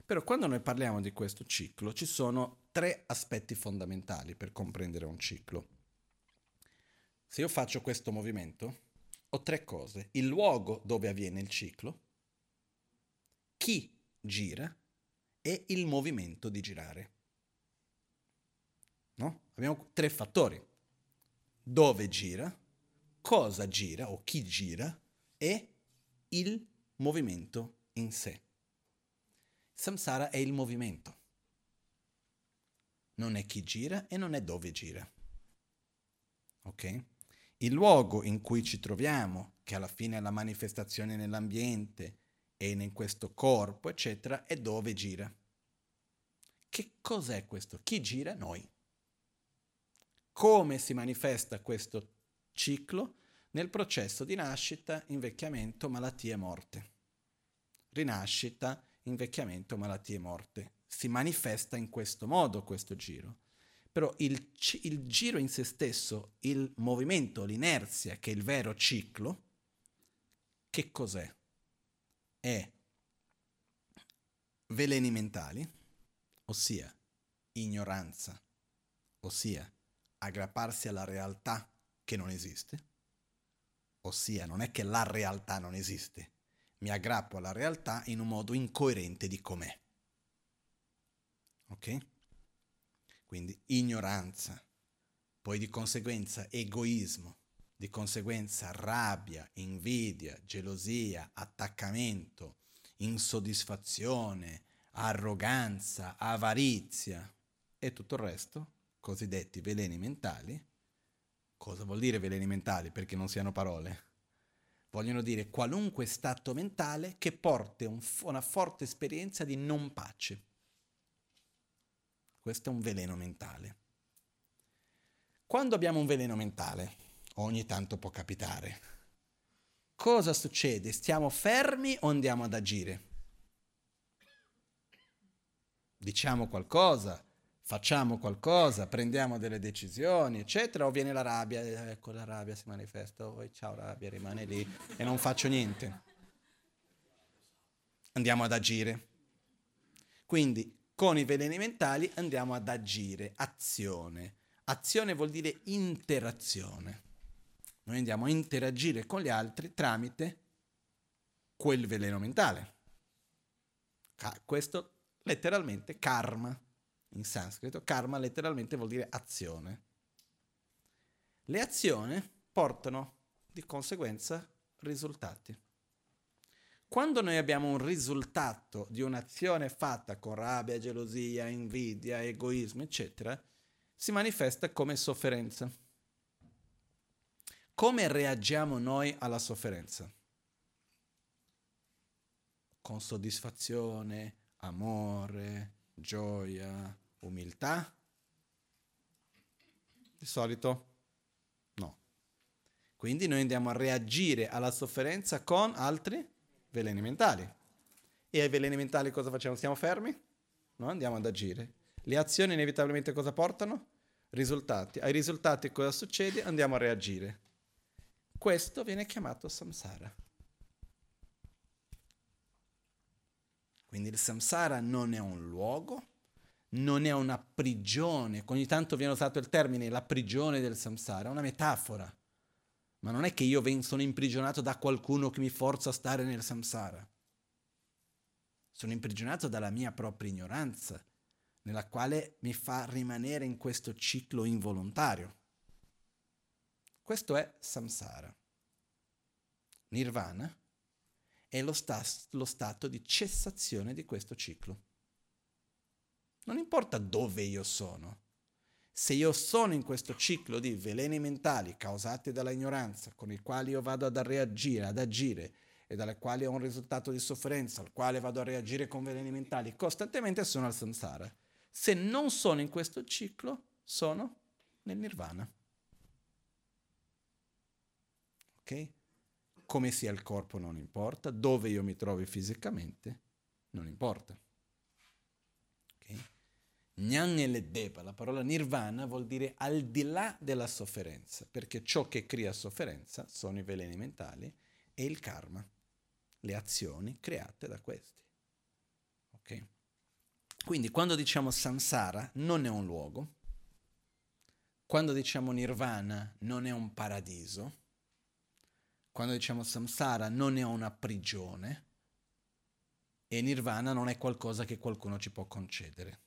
Però quando noi parliamo di questo ciclo ci sono tre aspetti fondamentali per comprendere un ciclo. Se io faccio questo movimento, ho tre cose. Il luogo dove avviene il ciclo, chi gira e il movimento di girare. No? Abbiamo tre fattori. Dove gira, cosa gira o chi gira e il movimento in sé. Samsara è il movimento. Non è chi gira e non è dove gira. Ok? Il luogo in cui ci troviamo, che alla fine è la manifestazione nell'ambiente e in questo corpo, eccetera, è dove gira. Che cos'è questo? Chi gira? Noi. Come si manifesta questo ciclo nel processo di nascita, invecchiamento, malattie e morte. Rinascita, invecchiamento, malattie e morte. Si manifesta in questo modo questo giro. Però il, il giro in se stesso, il movimento, l'inerzia, che è il vero ciclo, che cos'è? È veleni mentali, ossia ignoranza, ossia aggrapparsi alla realtà che non esiste, ossia non è che la realtà non esiste, mi aggrappo alla realtà in un modo incoerente di com'è. Ok? Quindi ignoranza, poi di conseguenza egoismo, di conseguenza rabbia, invidia, gelosia, attaccamento, insoddisfazione, arroganza, avarizia e tutto il resto, cosiddetti veleni mentali, Cosa vuol dire veleni mentali? Perché non siano parole. Vogliono dire qualunque stato mentale che porti un, una forte esperienza di non pace. Questo è un veleno mentale. Quando abbiamo un veleno mentale, ogni tanto può capitare, cosa succede? Stiamo fermi o andiamo ad agire? Diciamo qualcosa, facciamo qualcosa, prendiamo delle decisioni, eccetera, o viene la rabbia, ecco la rabbia si manifesta, oh, ciao rabbia, rimane lì e non faccio niente. Andiamo ad agire. Quindi con i veleni mentali andiamo ad agire, azione. Azione vuol dire interazione. Noi andiamo a interagire con gli altri tramite quel veleno mentale. Questo letteralmente karma in sanscrito, karma letteralmente vuol dire azione. Le azioni portano di conseguenza risultati. Quando noi abbiamo un risultato di un'azione fatta con rabbia, gelosia, invidia, egoismo, eccetera, si manifesta come sofferenza. Come reagiamo noi alla sofferenza? Con soddisfazione, amore, gioia, umiltà? Di solito no. Quindi noi andiamo a reagire alla sofferenza con altri veleni mentali. E ai veleni mentali cosa facciamo? Stiamo fermi? No, andiamo ad agire. Le azioni inevitabilmente cosa portano? Risultati. Ai risultati cosa succede? Andiamo a reagire. Questo viene chiamato samsara. Quindi il samsara non è un luogo, non è una prigione. Ogni tanto viene usato il termine la prigione del samsara, è una metafora. Ma non è che io sono imprigionato da qualcuno che mi forza a stare nel samsara. Sono imprigionato dalla mia propria ignoranza, nella quale mi fa rimanere in questo ciclo involontario. Questo è samsara. Nirvana è lo, sta- lo stato di cessazione di questo ciclo. Non importa dove io sono. Se io sono in questo ciclo di veleni mentali causati dalla ignoranza, con i quali io vado ad reagire, ad agire, e dalle quali ho un risultato di sofferenza, al quale vado a reagire con veleni mentali, costantemente sono al samsara. Se non sono in questo ciclo, sono nel nirvana. Ok? Come sia il corpo non importa, dove io mi trovi fisicamente non importa. Ok? Gnan la parola nirvana vuol dire al di là della sofferenza, perché ciò che crea sofferenza sono i veleni mentali e il karma le azioni create da questi. Ok? Quindi quando diciamo samsara non è un luogo, quando diciamo nirvana non è un paradiso, quando diciamo samsara non è una prigione e nirvana non è qualcosa che qualcuno ci può concedere.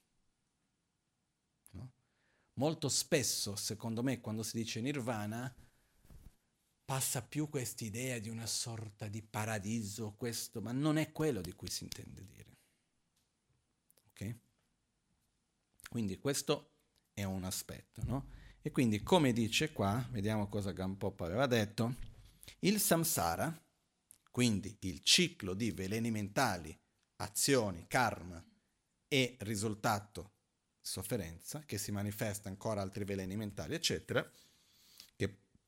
Molto spesso, secondo me, quando si dice nirvana, passa più quest'idea di una sorta di paradiso, questo, ma non è quello di cui si intende dire. Ok? Quindi questo è un aspetto, no? E quindi come dice qua, vediamo cosa Gampop aveva detto, il samsara, quindi il ciclo di veleni mentali, azioni, karma e risultato sofferenza, che si manifesta ancora altri veleni mentali, eccetera,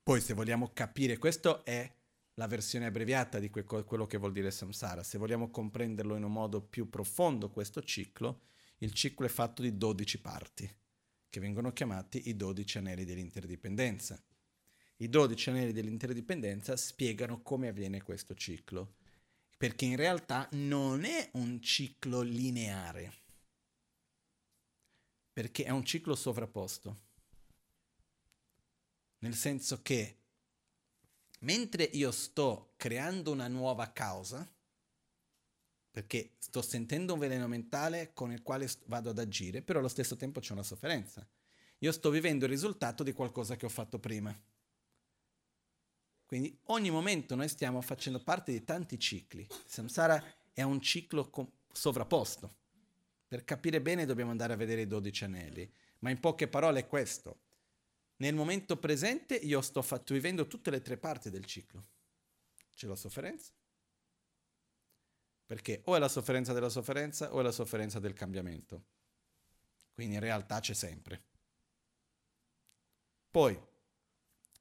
poi se vogliamo capire, questo è la versione abbreviata di que- quello che vuol dire samsara. Se vogliamo comprenderlo in un modo più profondo questo ciclo, il ciclo è fatto di 12 parti, che vengono chiamati i 12 anelli dell'interdipendenza. I 12 anelli dell'interdipendenza spiegano come avviene questo ciclo, perché in realtà non è un ciclo lineare, perché è un ciclo sovrapposto. Nel senso che mentre io sto creando una nuova causa, perché sto sentendo un veleno mentale con il quale vado ad agire, però allo stesso tempo c'è una sofferenza. Io sto vivendo il risultato di qualcosa che ho fatto prima. Quindi ogni momento noi stiamo facendo parte di tanti cicli. Samsara è un ciclo com- sovrapposto. Per capire bene dobbiamo andare a vedere i dodici anelli, ma in poche parole è questo. Nel momento presente io sto fatto, vivendo tutte le tre parti del ciclo. C'è la sofferenza, perché o è la sofferenza della sofferenza o è la sofferenza del cambiamento. Quindi in realtà c'è sempre. Poi,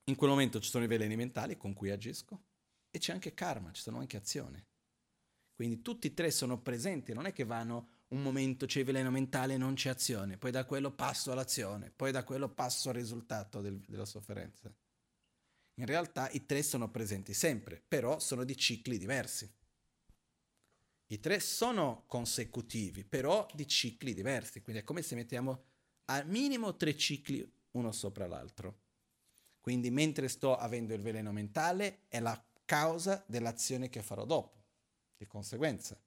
in quel momento ci sono i veleni mentali con cui agisco e c'è anche karma, ci sono anche azioni. Quindi tutti e tre sono presenti, non è che vanno un momento c'è veleno mentale non c'è azione, poi da quello passo all'azione, poi da quello passo al risultato del, della sofferenza. In realtà i tre sono presenti sempre, però sono di cicli diversi. I tre sono consecutivi, però di cicli diversi, quindi è come se mettiamo al minimo tre cicli uno sopra l'altro. Quindi mentre sto avendo il veleno mentale è la causa dell'azione che farò dopo, di conseguenza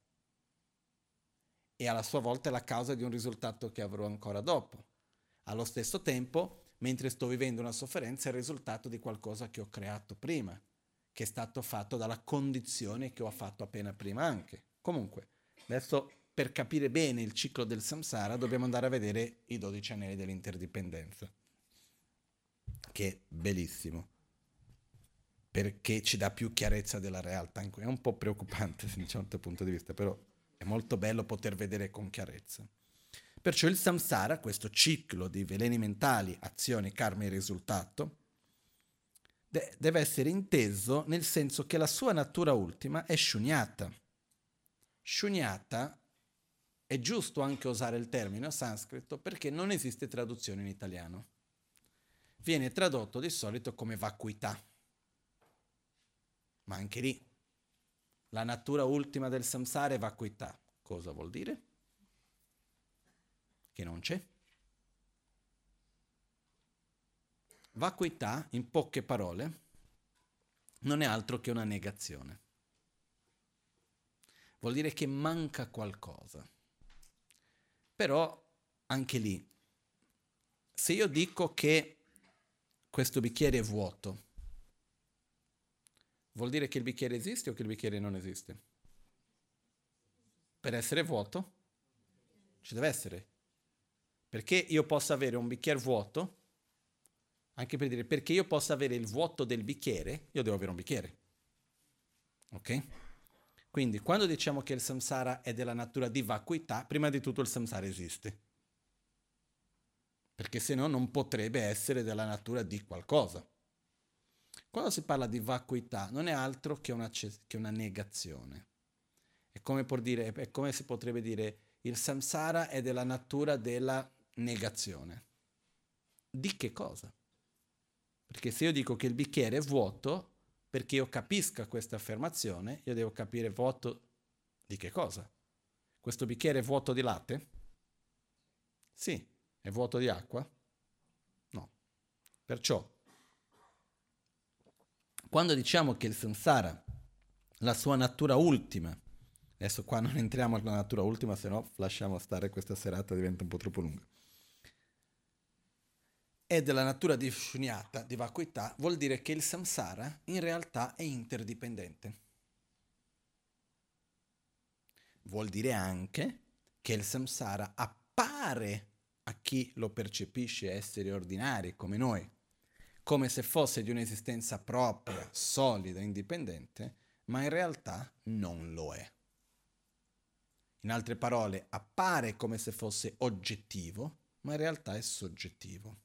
e alla sua volta è la causa di un risultato che avrò ancora dopo. Allo stesso tempo, mentre sto vivendo una sofferenza, è il risultato di qualcosa che ho creato prima, che è stato fatto dalla condizione che ho fatto appena prima anche. Comunque, adesso per capire bene il ciclo del samsara dobbiamo andare a vedere i 12 anelli dell'interdipendenza, che è bellissimo perché ci dà più chiarezza della realtà. È un po' preoccupante [laughs] da un certo punto di vista, però è molto bello poter vedere con chiarezza. Perciò il samsara, questo ciclo di veleni mentali, azioni, karma e risultato, de- deve essere inteso nel senso che la sua natura ultima è shunyata. Shunyata è giusto anche usare il termine sanscrito perché non esiste traduzione in italiano. Viene tradotto di solito come vacuità. Ma anche lì, la natura ultima del samsara è vacuità. Cosa vuol dire? Che non c'è. Vacuità, in poche parole, non è altro che una negazione. Vuol dire che manca qualcosa. Però anche lì, se io dico che questo bicchiere è vuoto, vuol dire che il bicchiere esiste o che il bicchiere non esiste? Per essere vuoto ci deve essere. Perché io posso avere un bicchiere vuoto anche per dire perché io possa avere il vuoto del bicchiere, io devo avere un bicchiere. Ok? Quindi quando diciamo che il samsara è della natura di vacuità, prima di tutto il samsara esiste. Perché se no non potrebbe essere della natura di qualcosa. Quando si parla di vacuità non è altro che una, che una negazione. È come, dire, è come si potrebbe dire il samsara è della natura della negazione. Di che cosa? Perché se io dico che il bicchiere è vuoto, perché io capisca questa affermazione, io devo capire vuoto di che cosa? Questo bicchiere è vuoto di latte? Sì. È vuoto di acqua? No. Perciò, quando diciamo che il samsara, la sua natura ultima, adesso qua non entriamo nella natura ultima, se no lasciamo stare questa serata, diventa un po' troppo lunga è della natura di shunyata, di vacuità, vuol dire che il samsara in realtà è interdipendente. Vuol dire anche che il samsara appare a chi lo percepisce esseri ordinari come noi, come se fosse di un'esistenza propria, solida, indipendente, ma in realtà non lo è. In altre parole, appare come se fosse oggettivo, ma in realtà è soggettivo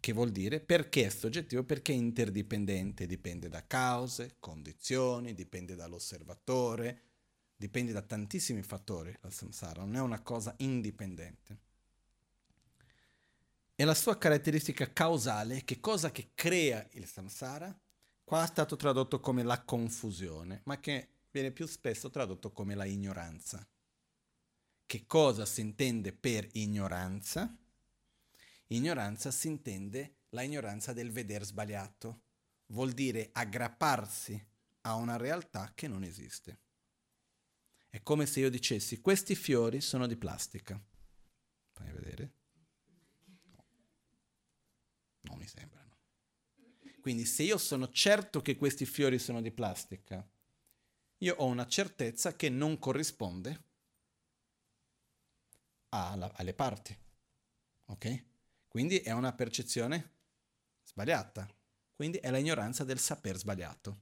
che vuol dire perché è soggettivo, perché è interdipendente, dipende da cause, condizioni, dipende dall'osservatore, dipende da tantissimi fattori la samsara, non è una cosa indipendente. E la sua caratteristica causale, che cosa che crea il samsara? Qua è stato tradotto come la confusione, ma che viene più spesso tradotto come la ignoranza. Che cosa si intende per ignoranza? Ignoranza si intende la ignoranza del veder sbagliato. Vuol dire aggrapparsi a una realtà che non esiste. È come se io dicessi questi fiori sono di plastica. Fai vedere? No. Non mi sembrano. Quindi se io sono certo che questi fiori sono di plastica, io ho una certezza che non corrisponde alla, alle parti. Ok? Quindi è una percezione sbagliata. Quindi è l'ignoranza del saper sbagliato.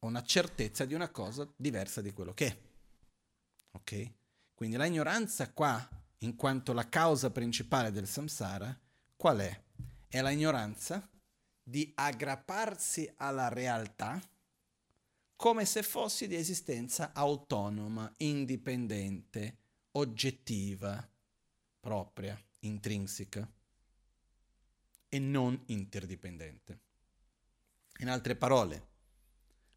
Ho una certezza di una cosa diversa di quello che è. Ok? Quindi la ignoranza qua, in quanto la causa principale del samsara, qual è? È la ignoranza di aggrapparsi alla realtà come se fossi di esistenza autonoma, indipendente, oggettiva, propria intrinseca e non interdipendente. In altre parole,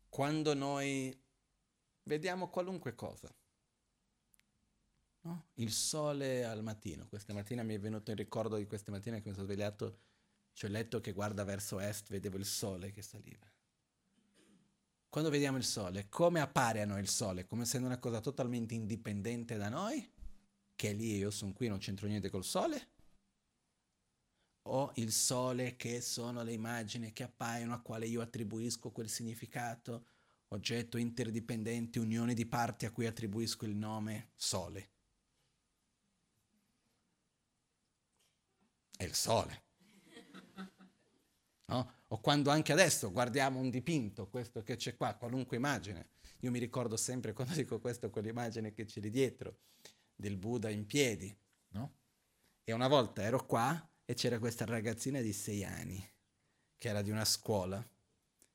quando noi vediamo qualunque cosa, no? il sole al mattino, questa mattina mi è venuto il ricordo di questa mattina che mi sono svegliato, c'è il letto che guarda verso est, vedevo il sole che saliva. Quando vediamo il sole, come appare a noi il sole? Come essendo una cosa totalmente indipendente da noi? che è lì, io sono qui, non c'entro niente col sole? O il sole che sono le immagini che appaiono a quale io attribuisco quel significato, oggetto interdipendente, unione di parti a cui attribuisco il nome sole? È il sole. No? O quando anche adesso guardiamo un dipinto, questo che c'è qua, qualunque immagine. Io mi ricordo sempre quando [laughs] dico questo, quell'immagine che c'è lì dietro del Buddha in piedi, no? E una volta ero qua e c'era questa ragazzina di sei anni che era di una scuola.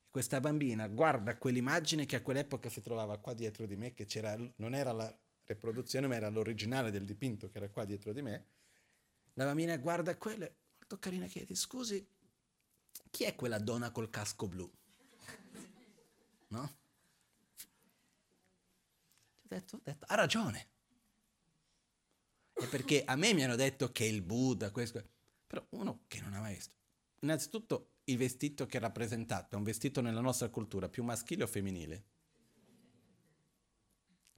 Questa bambina guarda quell'immagine che a quell'epoca si trovava qua dietro di me, che non era la riproduzione, ma era l'originale del dipinto che era qua dietro di me. La bambina guarda quello, molto carina, chiede, scusi, chi è quella donna col casco blu? No? Ho detto, ho detto, ha ragione. È perché a me mi hanno detto che il Buddha, questo, però uno che non ha mai visto. Innanzitutto il vestito che è rappresentato è un vestito nella nostra cultura più maschile o femminile?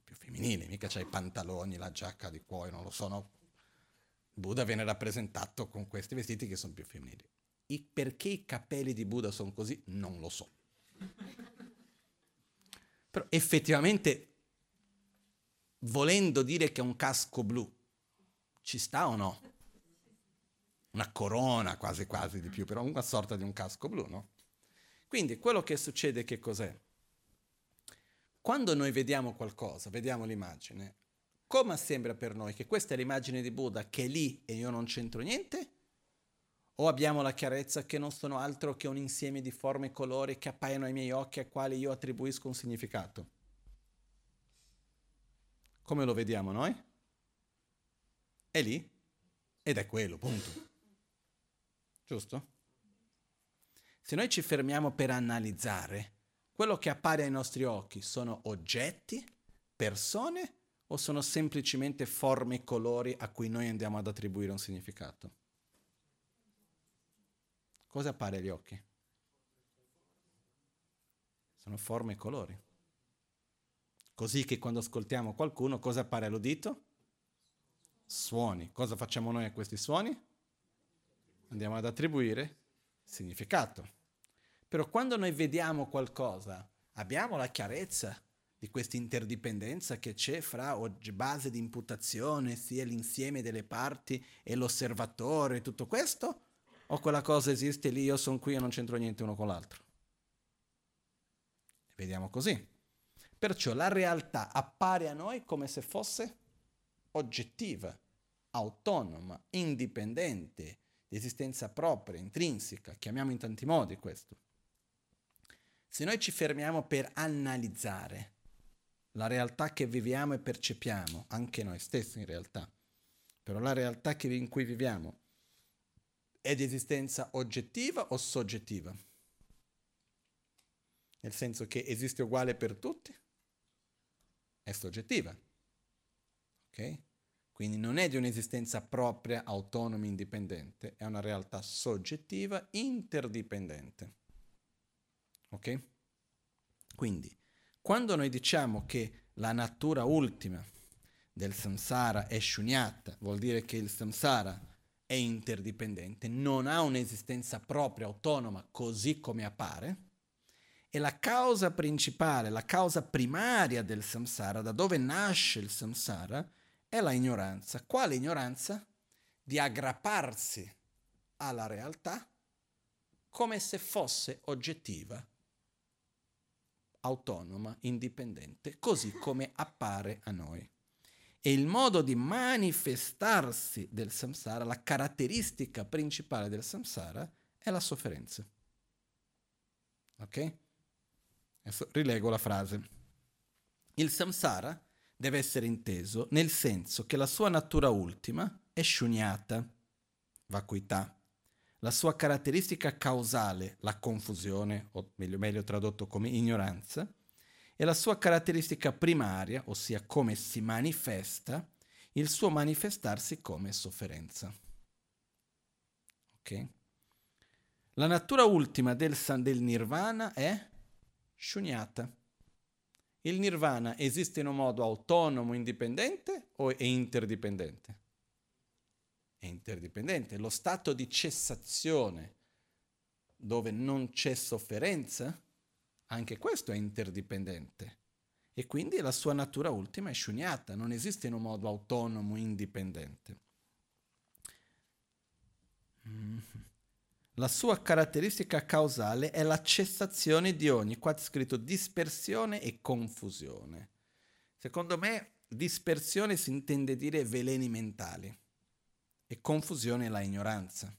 Più femminile, mica c'hai i pantaloni, la giacca di cuoio, non lo so, no? Buddha viene rappresentato con questi vestiti che sono più femminili. I, perché i capelli di Buddha sono così? Non lo so. Però effettivamente, volendo dire che è un casco blu, ci sta o no? Una corona quasi quasi di più, però una sorta di un casco blu, no? Quindi quello che succede che cos'è? Quando noi vediamo qualcosa, vediamo l'immagine, come sembra per noi che questa è l'immagine di Buddha che è lì e io non c'entro niente? O abbiamo la chiarezza che non sono altro che un insieme di forme e colori che appaiono ai miei occhi ai quali io attribuisco un significato? Come lo vediamo noi? È lì ed è quello, punto. Giusto? Se noi ci fermiamo per analizzare, quello che appare ai nostri occhi sono oggetti, persone o sono semplicemente forme e colori a cui noi andiamo ad attribuire un significato? Cosa appare agli occhi? Sono forme e colori. Così che quando ascoltiamo qualcuno, cosa appare all'udito? Suoni. Cosa facciamo noi a questi suoni? Andiamo ad attribuire significato. Però quando noi vediamo qualcosa, abbiamo la chiarezza di questa interdipendenza che c'è fra base di imputazione, sia l'insieme delle parti e l'osservatore, tutto questo? O quella cosa esiste lì, io sono qui e non c'entro niente uno con l'altro? Vediamo così. Perciò la realtà appare a noi come se fosse oggettiva, autonoma, indipendente, di esistenza propria, intrinseca, chiamiamo in tanti modi questo. Se noi ci fermiamo per analizzare la realtà che viviamo e percepiamo, anche noi stessi in realtà, però la realtà in cui viviamo è di esistenza oggettiva o soggettiva? Nel senso che esiste uguale per tutti? È soggettiva. Ok? Quindi non è di un'esistenza propria, autonoma, indipendente, è una realtà soggettiva, interdipendente. Ok? Quindi, quando noi diciamo che la natura ultima del samsara è shunyata, vuol dire che il samsara è interdipendente, non ha un'esistenza propria, autonoma, così come appare, e la causa principale, la causa primaria del samsara, da dove nasce il samsara, è la ignoranza. Quale ignoranza? Di aggrapparsi alla realtà come se fosse oggettiva, autonoma, indipendente, così come appare a noi. E il modo di manifestarsi del samsara, la caratteristica principale del samsara, è la sofferenza. Ok? Adesso rilego la frase. Il samsara deve essere inteso nel senso che la sua natura ultima è shunyata, vacuità. La sua caratteristica causale, la confusione, o meglio, meglio tradotto come ignoranza, e la sua caratteristica primaria, ossia come si manifesta, il suo manifestarsi come sofferenza. Ok? La natura ultima del, del nirvana è shunyata. Il nirvana esiste in un modo autonomo, indipendente o è interdipendente? È interdipendente. Lo stato di cessazione dove non c'è sofferenza anche questo è interdipendente. E quindi la sua natura ultima è sciugnata, non esiste in un modo autonomo, indipendente. Mm-hmm. La sua caratteristica causale è la cessazione di ogni, qua è scritto dispersione e confusione. Secondo me dispersione si intende dire veleni mentali e confusione la ignoranza.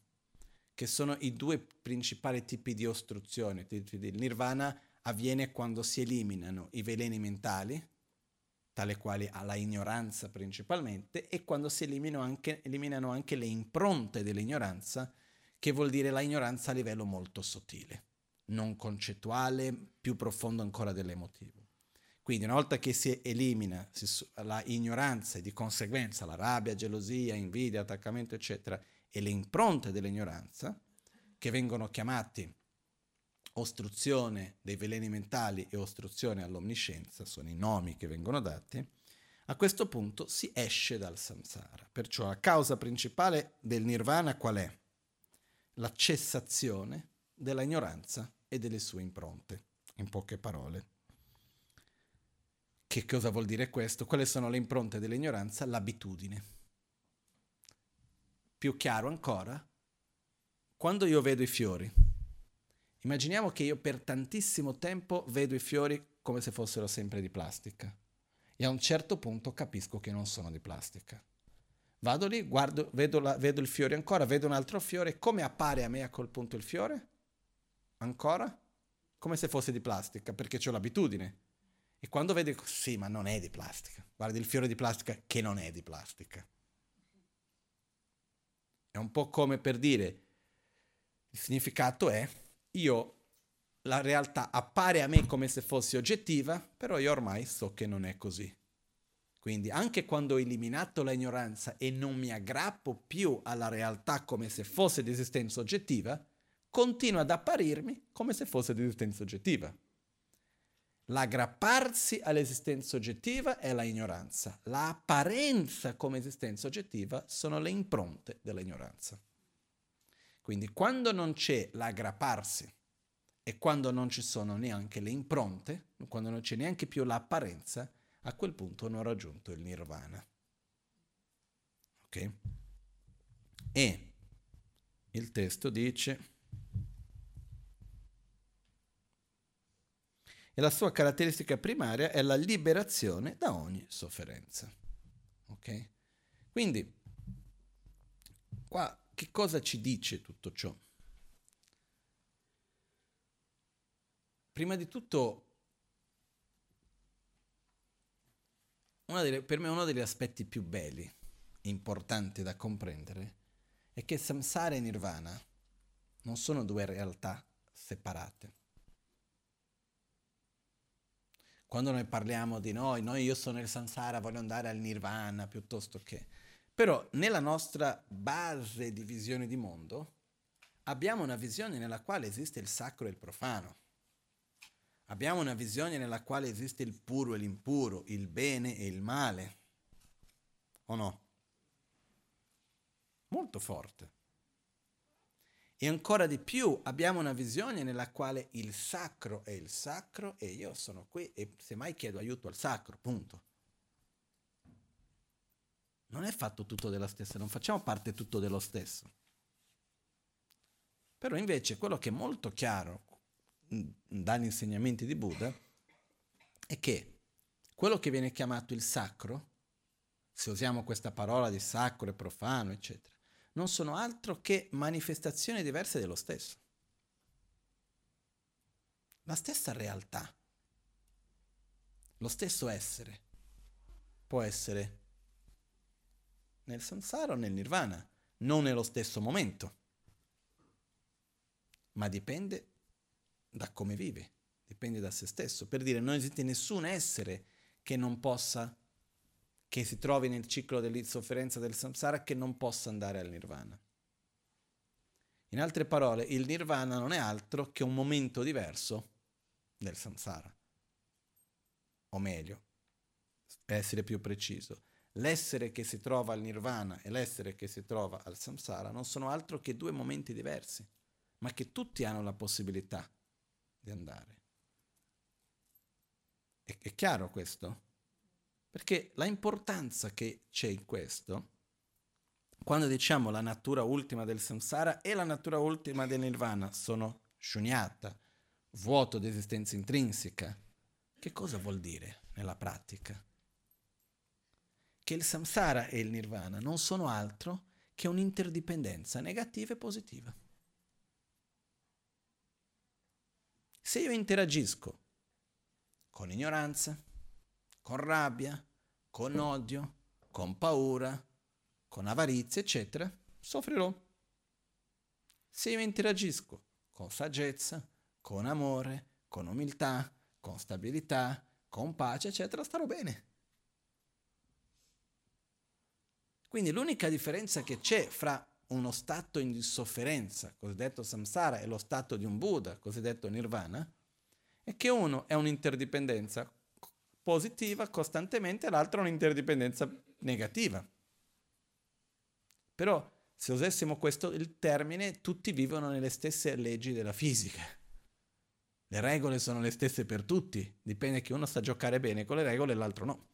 che sono i due principali tipi di ostruzione. Il nirvana avviene quando si eliminano i veleni mentali, tale quali alla ignoranza principalmente, e quando si eliminano anche, eliminano anche le impronte dell'ignoranza, che vuol dire la ignoranza a livello molto sottile, non concettuale, più profondo ancora dell'emotivo. Quindi una volta che si elimina la ignoranza e di conseguenza la rabbia, gelosia, invidia, attaccamento, eccetera, e le impronte dell'ignoranza, che vengono chiamati ostruzione dei veleni mentali e ostruzione all'omniscienza, sono i nomi che vengono dati, a questo punto si esce dal samsara. Perciò la causa principale del nirvana qual è? La cessazione della ignoranza e delle sue impronte, in poche parole. Che cosa vuol dire questo? Quali sono le impronte dell'ignoranza? L'abitudine. Più chiaro ancora, quando io vedo i fiori, Immaginiamo che io per tantissimo tempo vedo i fiori come se fossero sempre di plastica e a un certo punto capisco che non sono di plastica. Vado lì, guardo, vedo, la, vedo il fiore ancora, vedo un altro fiore, come appare a me a quel punto il fiore? Ancora? Come se fosse di plastica, perché ho l'abitudine. E quando vedo, sì, ma non è di plastica. Guardi il fiore di plastica che non è di plastica. È un po' come per dire, il significato è io la realtà appare a me come se fosse oggettiva, però io ormai so che non è così. Quindi anche quando ho eliminato l'ignoranza e non mi aggrappo più alla realtà come se fosse di esistenza oggettiva, continua ad apparirmi come se fosse di esistenza oggettiva. L'aggrapparsi all'esistenza oggettiva è la ignoranza, l'apparenza come esistenza oggettiva sono le impronte dell'ignoranza. Quindi quando non c'è l'aggrapparsi e quando non ci sono neanche le impronte, quando non c'è neanche più l'apparenza, a quel punto non ho raggiunto il nirvana. Ok? E il testo dice... E la sua caratteristica primaria è la liberazione da ogni sofferenza. Ok? Quindi, qua che cosa ci dice tutto ciò? Prima di tutto, delle, per me uno degli aspetti più belli, importanti da comprendere, è che samsara e nirvana non sono due realtà separate. Quando noi parliamo di noi, noi io sono il samsara, voglio andare al nirvana piuttosto che però nella nostra base di visione di mondo abbiamo una visione nella quale esiste il sacro e il profano. Abbiamo una visione nella quale esiste il puro e l'impuro, il bene e il male. O no? Molto forte. E ancora di più abbiamo una visione nella quale il sacro è il sacro e io sono qui e semmai chiedo aiuto al sacro, punto non è fatto tutto della stessa, non facciamo parte tutto dello stesso. Però invece quello che è molto chiaro dagli insegnamenti di Buddha è che quello che viene chiamato il sacro, se usiamo questa parola di sacro e profano, eccetera, non sono altro che manifestazioni diverse dello stesso. La stessa realtà, lo stesso essere, può essere nel samsara o nel nirvana, non nello stesso momento. Ma dipende da come vive, dipende da se stesso. Per dire, non esiste nessun essere che non possa, che si trovi nel ciclo dell'insofferenza del samsara, che non possa andare al nirvana. In altre parole, il nirvana non è altro che un momento diverso del samsara. O meglio, per essere più preciso, l'essere che si trova al nirvana e l'essere che si trova al samsara non sono altro che due momenti diversi, ma che tutti hanno la possibilità di andare. È, è chiaro questo? Perché la importanza che c'è in questo, quando diciamo la natura ultima del samsara e la natura ultima del nirvana sono shunyata, vuoto di esistenza intrinseca, che cosa vuol dire nella pratica? che il samsara e il nirvana non sono altro che un'interdipendenza negativa e positiva. Se io interagisco con ignoranza, con rabbia, con odio, con paura, con avarizia, eccetera, soffrirò. Se io interagisco con saggezza, con amore, con umiltà, con stabilità, con pace, eccetera, starò bene. Quindi l'unica differenza che c'è fra uno stato in sofferenza, cosiddetto samsara, e lo stato di un Buddha, cosiddetto nirvana, è che uno è un'interdipendenza positiva costantemente, l'altro è un'interdipendenza negativa. Però se usassimo questo il termine, tutti vivono nelle stesse leggi della fisica. Le regole sono le stesse per tutti, dipende che uno sa giocare bene con le regole e l'altro no.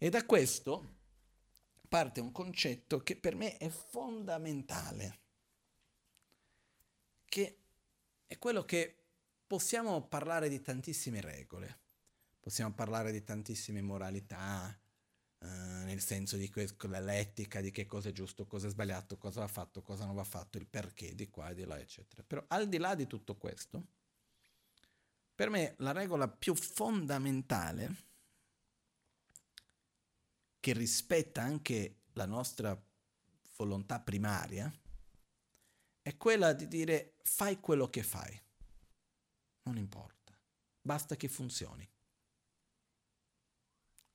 E da questo parte un concetto che per me è fondamentale, che è quello che possiamo parlare di tantissime regole, possiamo parlare di tantissime moralità, eh, nel senso di que- l'etica, di che cosa è giusto, cosa è sbagliato, cosa va fatto, cosa non va fatto, il perché di qua e di là, eccetera. Però al di là di tutto questo, per me la regola più fondamentale che rispetta anche la nostra volontà primaria, è quella di dire fai quello che fai. Non importa, basta che funzioni.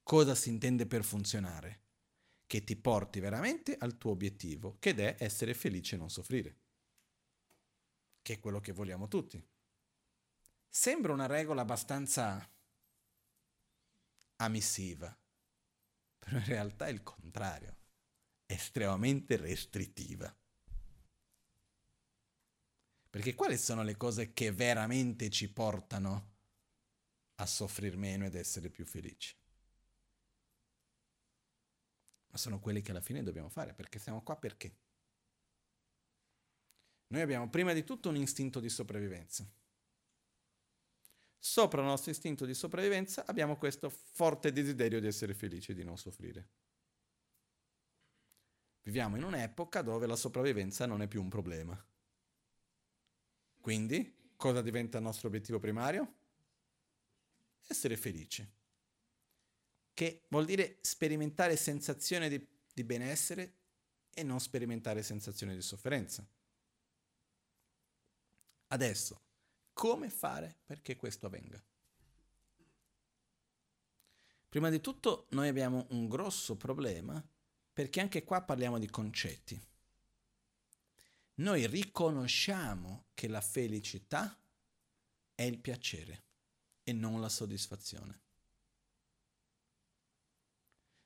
Cosa si intende per funzionare? Che ti porti veramente al tuo obiettivo, che è essere felice e non soffrire. Che è quello che vogliamo tutti. Sembra una regola abbastanza amissiva, però in realtà è il contrario, estremamente restrittiva. Perché quali sono le cose che veramente ci portano a soffrire meno ed essere più felici? Ma sono quelle che alla fine dobbiamo fare, perché siamo qua perché? Noi abbiamo prima di tutto un istinto di sopravvivenza sopra il nostro istinto di sopravvivenza abbiamo questo forte desiderio di essere felici e di non soffrire. Viviamo in un'epoca dove la sopravvivenza non è più un problema. Quindi, cosa diventa il nostro obiettivo primario? Essere felici. Che vuol dire sperimentare sensazione di, di benessere e non sperimentare sensazioni di sofferenza. Adesso, come fare perché questo avvenga? Prima di tutto noi abbiamo un grosso problema perché anche qua parliamo di concetti. Noi riconosciamo che la felicità è il piacere e non la soddisfazione.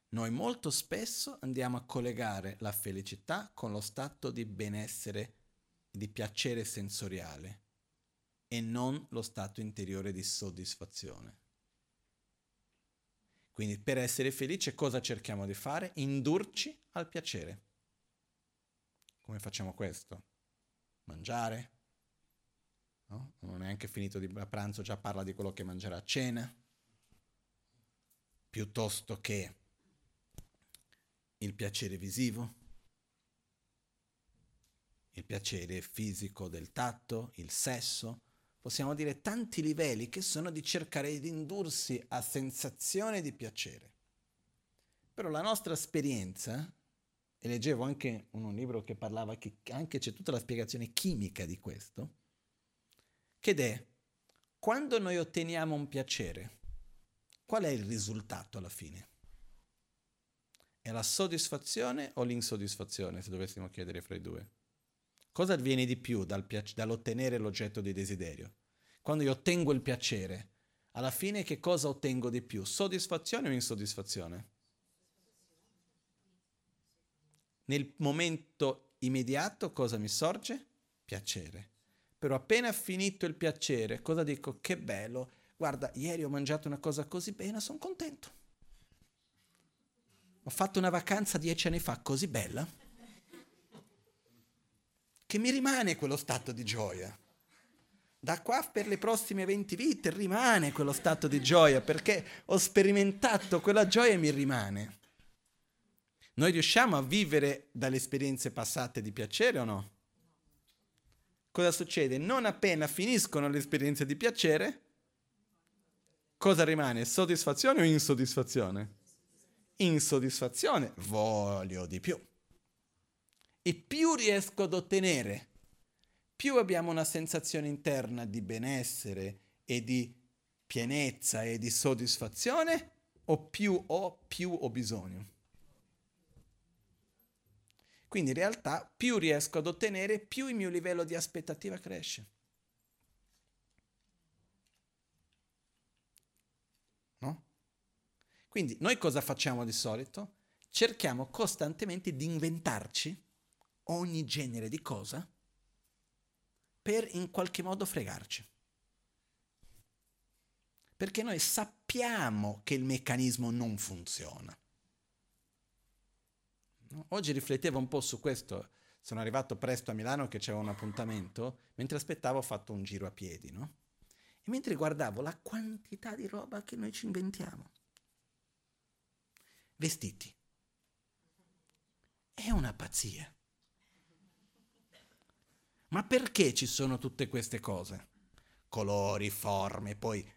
Noi molto spesso andiamo a collegare la felicità con lo stato di benessere, di piacere sensoriale e non lo stato interiore di soddisfazione. Quindi per essere felice cosa cerchiamo di fare? Indurci al piacere. Come facciamo questo? Mangiare? No? Non è neanche finito di pranzo, già parla di quello che mangerà a cena. Piuttosto che il piacere visivo, il piacere fisico del tatto, il sesso, possiamo dire tanti livelli che sono di cercare di indursi a sensazione di piacere. Però la nostra esperienza, e leggevo anche un libro che parlava che anche c'è tutta la spiegazione chimica di questo, che è quando noi otteniamo un piacere, qual è il risultato alla fine? È la soddisfazione o l'insoddisfazione, se dovessimo chiedere fra i due? Cosa avviene di più dal piace- dall'ottenere l'oggetto di desiderio? Quando io ottengo il piacere, alla fine che cosa ottengo di più? Soddisfazione o insoddisfazione? Nel momento immediato cosa mi sorge? Piacere. Però appena finito il piacere, cosa dico? Che bello, guarda, ieri ho mangiato una cosa così bene, sono contento. Ho fatto una vacanza dieci anni fa così bella che mi rimane quello stato di gioia. Da qua per le prossime 20 vite rimane quello stato di gioia perché ho sperimentato quella gioia e mi rimane. Noi riusciamo a vivere dalle esperienze passate di piacere o no? cosa succede? Non appena finiscono le esperienze di piacere, cosa rimane? Soddisfazione o insoddisfazione? Insoddisfazione, voglio di più. E più riesco ad ottenere, più abbiamo una sensazione interna di benessere e di pienezza e di soddisfazione, o più ho, più ho bisogno. Quindi in realtà più riesco ad ottenere, più il mio livello di aspettativa cresce. No? Quindi noi cosa facciamo di solito? Cerchiamo costantemente di inventarci ogni genere di cosa per in qualche modo fregarci. Perché noi sappiamo che il meccanismo non funziona. Oggi riflettevo un po' su questo. Sono arrivato presto a Milano che c'era un appuntamento, mentre aspettavo ho fatto un giro a piedi, no? E mentre guardavo la quantità di roba che noi ci inventiamo. Vestiti. È una pazzia. Ma perché ci sono tutte queste cose? Colori, forme, poi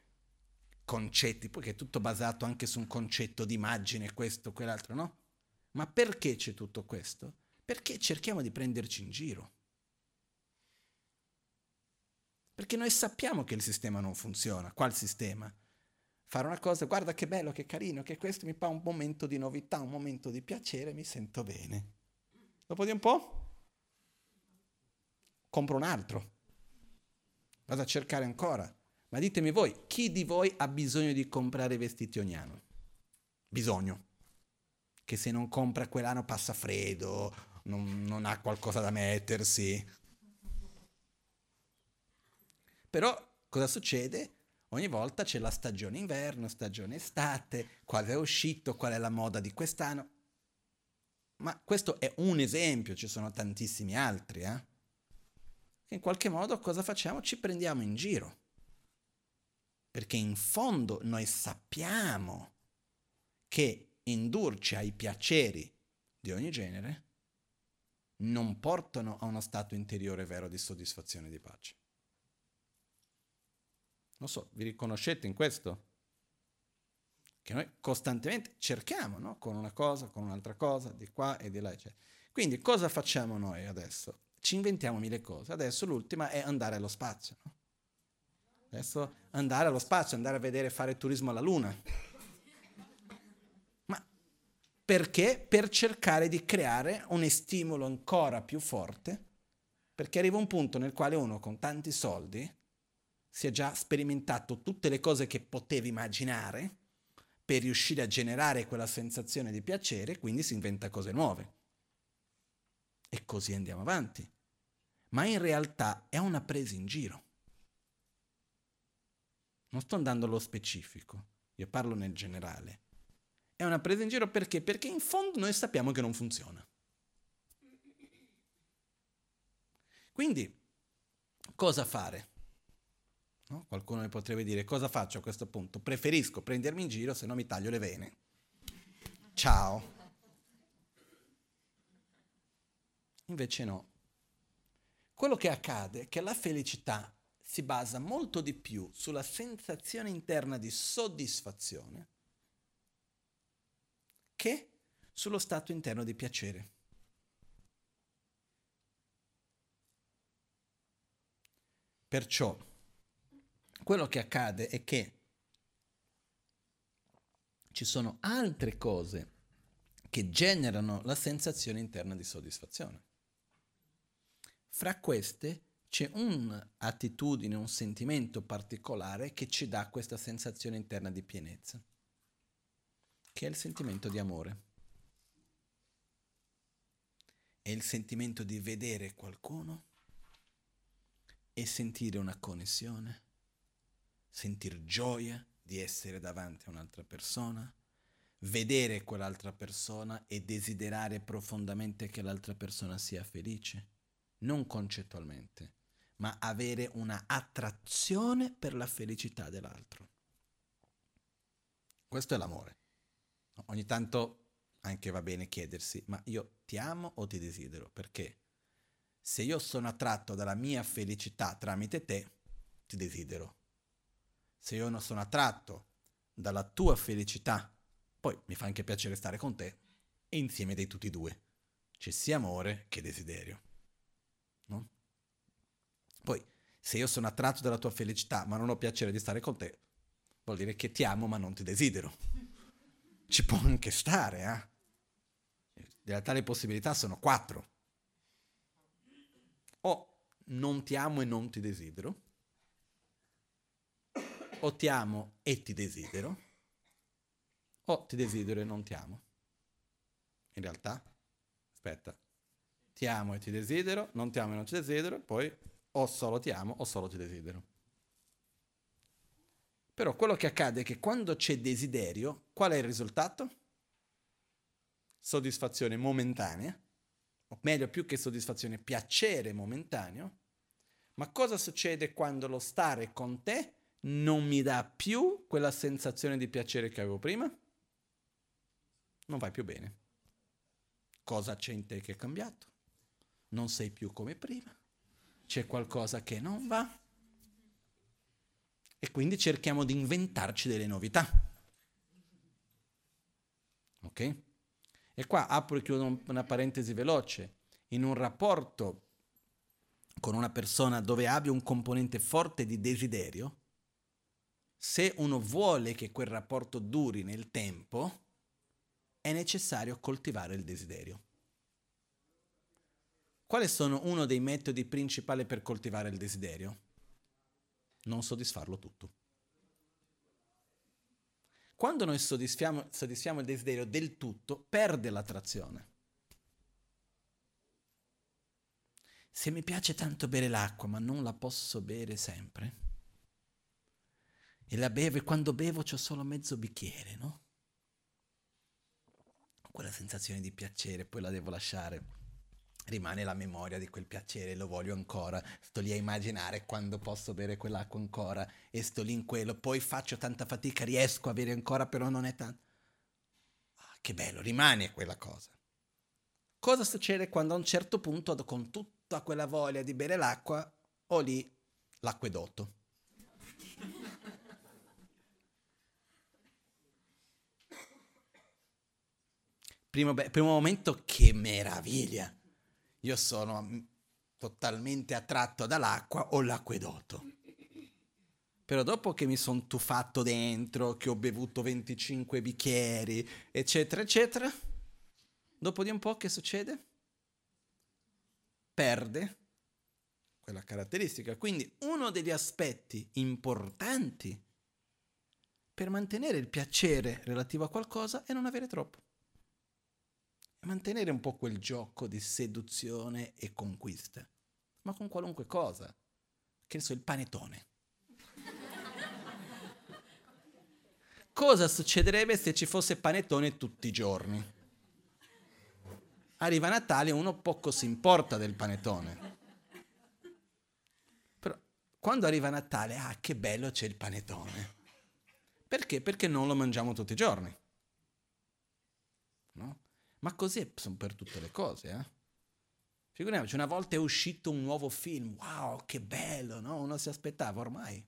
concetti, poi è tutto basato anche su un concetto di immagine, questo, quell'altro, no? Ma perché c'è tutto questo? Perché cerchiamo di prenderci in giro. Perché noi sappiamo che il sistema non funziona. Qual sistema? Fare una cosa, guarda che bello, che carino, che questo mi fa un momento di novità, un momento di piacere, mi sento bene. Dopo di un po' compro un altro. Vado a cercare ancora. Ma ditemi voi, chi di voi ha bisogno di comprare vestiti ogni anno? Bisogno che se non compra quell'anno passa freddo, non, non ha qualcosa da mettersi. Però cosa succede? Ogni volta c'è la stagione inverno, stagione estate, qual è uscito, qual è la moda di quest'anno. Ma questo è un esempio, ci sono tantissimi altri. Eh? In qualche modo cosa facciamo? Ci prendiamo in giro. Perché in fondo noi sappiamo che indurci ai piaceri di ogni genere non portano a uno stato interiore vero di soddisfazione e di pace. Non so, vi riconoscete in questo? Che noi costantemente cerchiamo, no? Con una cosa, con un'altra cosa, di qua e di là, eccetera. Quindi cosa facciamo noi adesso? Ci inventiamo mille cose. Adesso l'ultima è andare allo spazio. No? Adesso andare allo spazio, andare a vedere fare turismo alla Luna perché? Per cercare di creare un stimolo ancora più forte, perché arriva un punto nel quale uno con tanti soldi si è già sperimentato tutte le cose che poteva immaginare per riuscire a generare quella sensazione di piacere, quindi si inventa cose nuove. E così andiamo avanti. Ma in realtà è una presa in giro. Non sto andando allo specifico, io parlo nel generale è una presa in giro perché? Perché in fondo noi sappiamo che non funziona. Quindi, cosa fare? No? Qualcuno mi potrebbe dire cosa faccio a questo punto? Preferisco prendermi in giro se no mi taglio le vene. Ciao. Invece no. Quello che accade è che la felicità si basa molto di più sulla sensazione interna di soddisfazione che sullo stato interno di piacere. Perciò quello che accade è che ci sono altre cose che generano la sensazione interna di soddisfazione. Fra queste c'è un'attitudine, un sentimento particolare che ci dà questa sensazione interna di pienezza che è il sentimento di amore. È il sentimento di vedere qualcuno e sentire una connessione, sentire gioia di essere davanti a un'altra persona, vedere quell'altra persona e desiderare profondamente che l'altra persona sia felice, non concettualmente, ma avere una attrazione per la felicità dell'altro. Questo è l'amore. Ogni tanto anche va bene chiedersi, ma io ti amo o ti desidero? Perché se io sono attratto dalla mia felicità tramite te, ti desidero. Se io non sono attratto dalla tua felicità, poi mi fa anche piacere stare con te, e insieme dei tutti e due. C'è sia amore che desiderio. No? Poi, se io sono attratto dalla tua felicità, ma non ho piacere di stare con te, vuol dire che ti amo ma non ti desidero. Ci può anche stare, eh? In realtà possibilità sono quattro. O non ti amo e non ti desidero, o ti amo e ti desidero, o ti desidero e non ti amo. In realtà, aspetta, ti amo e ti desidero, non ti amo e non ti desidero, poi o solo ti amo o solo ti desidero. Però quello che accade è che quando c'è desiderio, qual è il risultato? Soddisfazione momentanea, o meglio più che soddisfazione, piacere momentaneo. Ma cosa succede quando lo stare con te non mi dà più quella sensazione di piacere che avevo prima? Non vai più bene. Cosa c'è in te che è cambiato? Non sei più come prima. C'è qualcosa che non va. E quindi cerchiamo di inventarci delle novità. Ok? E qua apro e chiudo una parentesi veloce. In un rapporto con una persona dove abbia un componente forte di desiderio, se uno vuole che quel rapporto duri nel tempo, è necessario coltivare il desiderio. Quali sono uno dei metodi principali per coltivare il desiderio? Non soddisfarlo tutto. Quando noi soddisfiamo, soddisfiamo il desiderio del tutto, perde l'attrazione. Se mi piace tanto bere l'acqua, ma non la posso bere sempre, e la bevo e quando bevo c'ho solo mezzo bicchiere, no? Quella sensazione di piacere, poi la devo lasciare. Rimane la memoria di quel piacere, lo voglio ancora, sto lì a immaginare quando posso bere quell'acqua ancora e sto lì in quello, poi faccio tanta fatica, riesco a bere ancora, però non è tanto. Ah, che bello, rimane quella cosa. Cosa succede quando a un certo punto, con tutta quella voglia di bere l'acqua, ho lì l'acquedotto? Primo, primo momento, che meraviglia! Io sono mm, totalmente attratto dall'acqua o l'acquedotto. Però dopo che mi sono tuffato dentro, che ho bevuto 25 bicchieri, eccetera, eccetera, dopo di un po' che succede? Perde quella caratteristica. Quindi uno degli aspetti importanti per mantenere il piacere relativo a qualcosa è non avere troppo mantenere un po' quel gioco di seduzione e conquista, ma con qualunque cosa. Che ne so, il panetone. cosa succederebbe se ci fosse panetone tutti i giorni? Arriva Natale e uno poco si importa del panetone. Però quando arriva Natale, ah, che bello c'è il panetone. Perché? Perché non lo mangiamo tutti i giorni. Ma così sono per tutte le cose, eh? Figuriamoci, una volta è uscito un nuovo film, wow, che bello, no? Uno si aspettava, ormai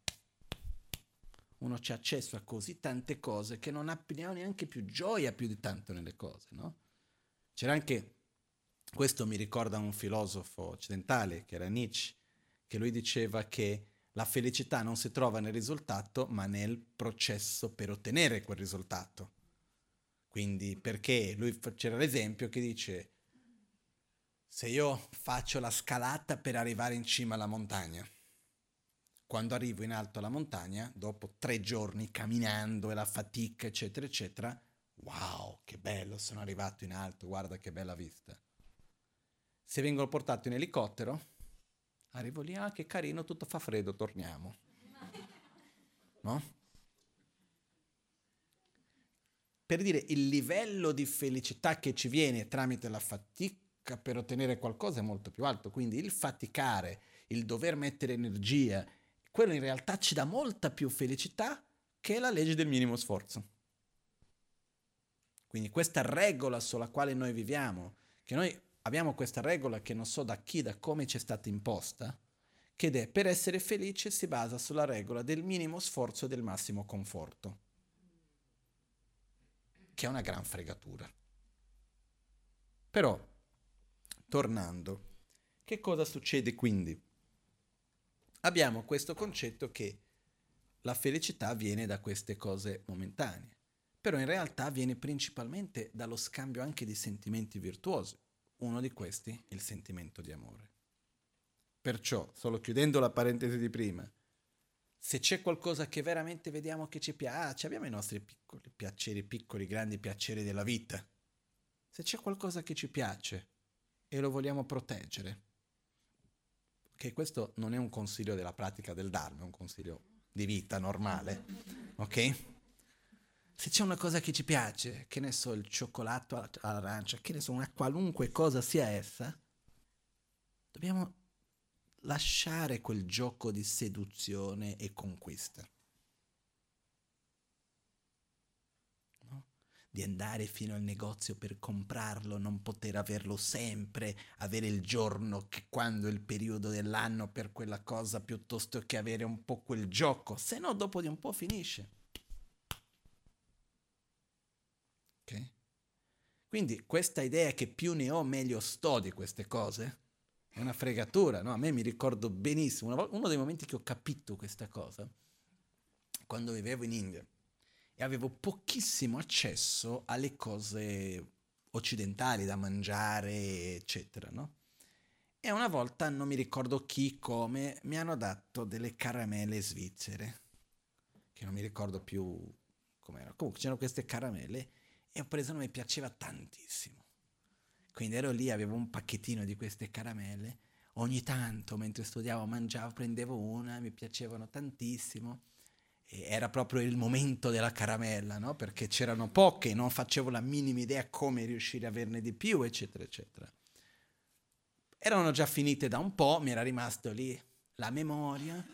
uno c'è accesso a così tante cose che non ha neanche più gioia più di tanto nelle cose, no? C'era anche, questo mi ricorda un filosofo occidentale, che era Nietzsche, che lui diceva che la felicità non si trova nel risultato, ma nel processo per ottenere quel risultato. Quindi perché lui c'era l'esempio che dice se io faccio la scalata per arrivare in cima alla montagna, quando arrivo in alto alla montagna, dopo tre giorni camminando e la fatica, eccetera, eccetera, wow, che bello, sono arrivato in alto, guarda che bella vista. Se vengo portato in elicottero, arrivo lì, ah che carino, tutto fa freddo, torniamo. No? Per dire il livello di felicità che ci viene tramite la fatica per ottenere qualcosa è molto più alto. Quindi il faticare, il dover mettere energia, quello in realtà ci dà molta più felicità che la legge del minimo sforzo. Quindi questa regola sulla quale noi viviamo, che noi abbiamo questa regola che non so da chi, da come ci è stata imposta, che è per essere felice si basa sulla regola del minimo sforzo e del massimo conforto, che è una gran fregatura. Però, tornando, che cosa succede quindi? Abbiamo questo concetto che la felicità viene da queste cose momentanee, però in realtà viene principalmente dallo scambio anche di sentimenti virtuosi. Uno di questi è il sentimento di amore. Perciò, solo chiudendo la parentesi di prima, se c'è qualcosa che veramente vediamo che ci piace, abbiamo i nostri piccoli piaceri, piccoli, grandi piaceri della vita. Se c'è qualcosa che ci piace e lo vogliamo proteggere, che questo non è un consiglio della pratica del Dharma, è un consiglio di vita normale, ok? Se c'è una cosa che ci piace, che ne so, il cioccolato all'arancia, che ne so, una qualunque cosa sia essa, dobbiamo lasciare quel gioco di seduzione e conquista. No? Di andare fino al negozio per comprarlo, non poter averlo sempre, avere il giorno che quando è il periodo dell'anno per quella cosa piuttosto che avere un po' quel gioco, se no dopo di un po' finisce. Ok? Quindi questa idea che più ne ho meglio sto di queste cose, è una fregatura, no? A me mi ricordo benissimo, uno dei momenti che ho capito questa cosa, quando vivevo in India e avevo pochissimo accesso alle cose occidentali da mangiare, eccetera, no? E una volta, non mi ricordo chi, come, mi hanno dato delle caramelle svizzere, che non mi ricordo più com'era. Comunque c'erano queste caramelle e ho preso, mi piaceva tantissimo. Quindi ero lì, avevo un pacchettino di queste caramelle. Ogni tanto, mentre studiavo, mangiavo, prendevo una, mi piacevano tantissimo. E era proprio il momento della caramella, no? Perché c'erano poche, non facevo la minima idea come riuscire a averne di più, eccetera, eccetera. Erano già finite da un po', mi era rimasto lì la memoria.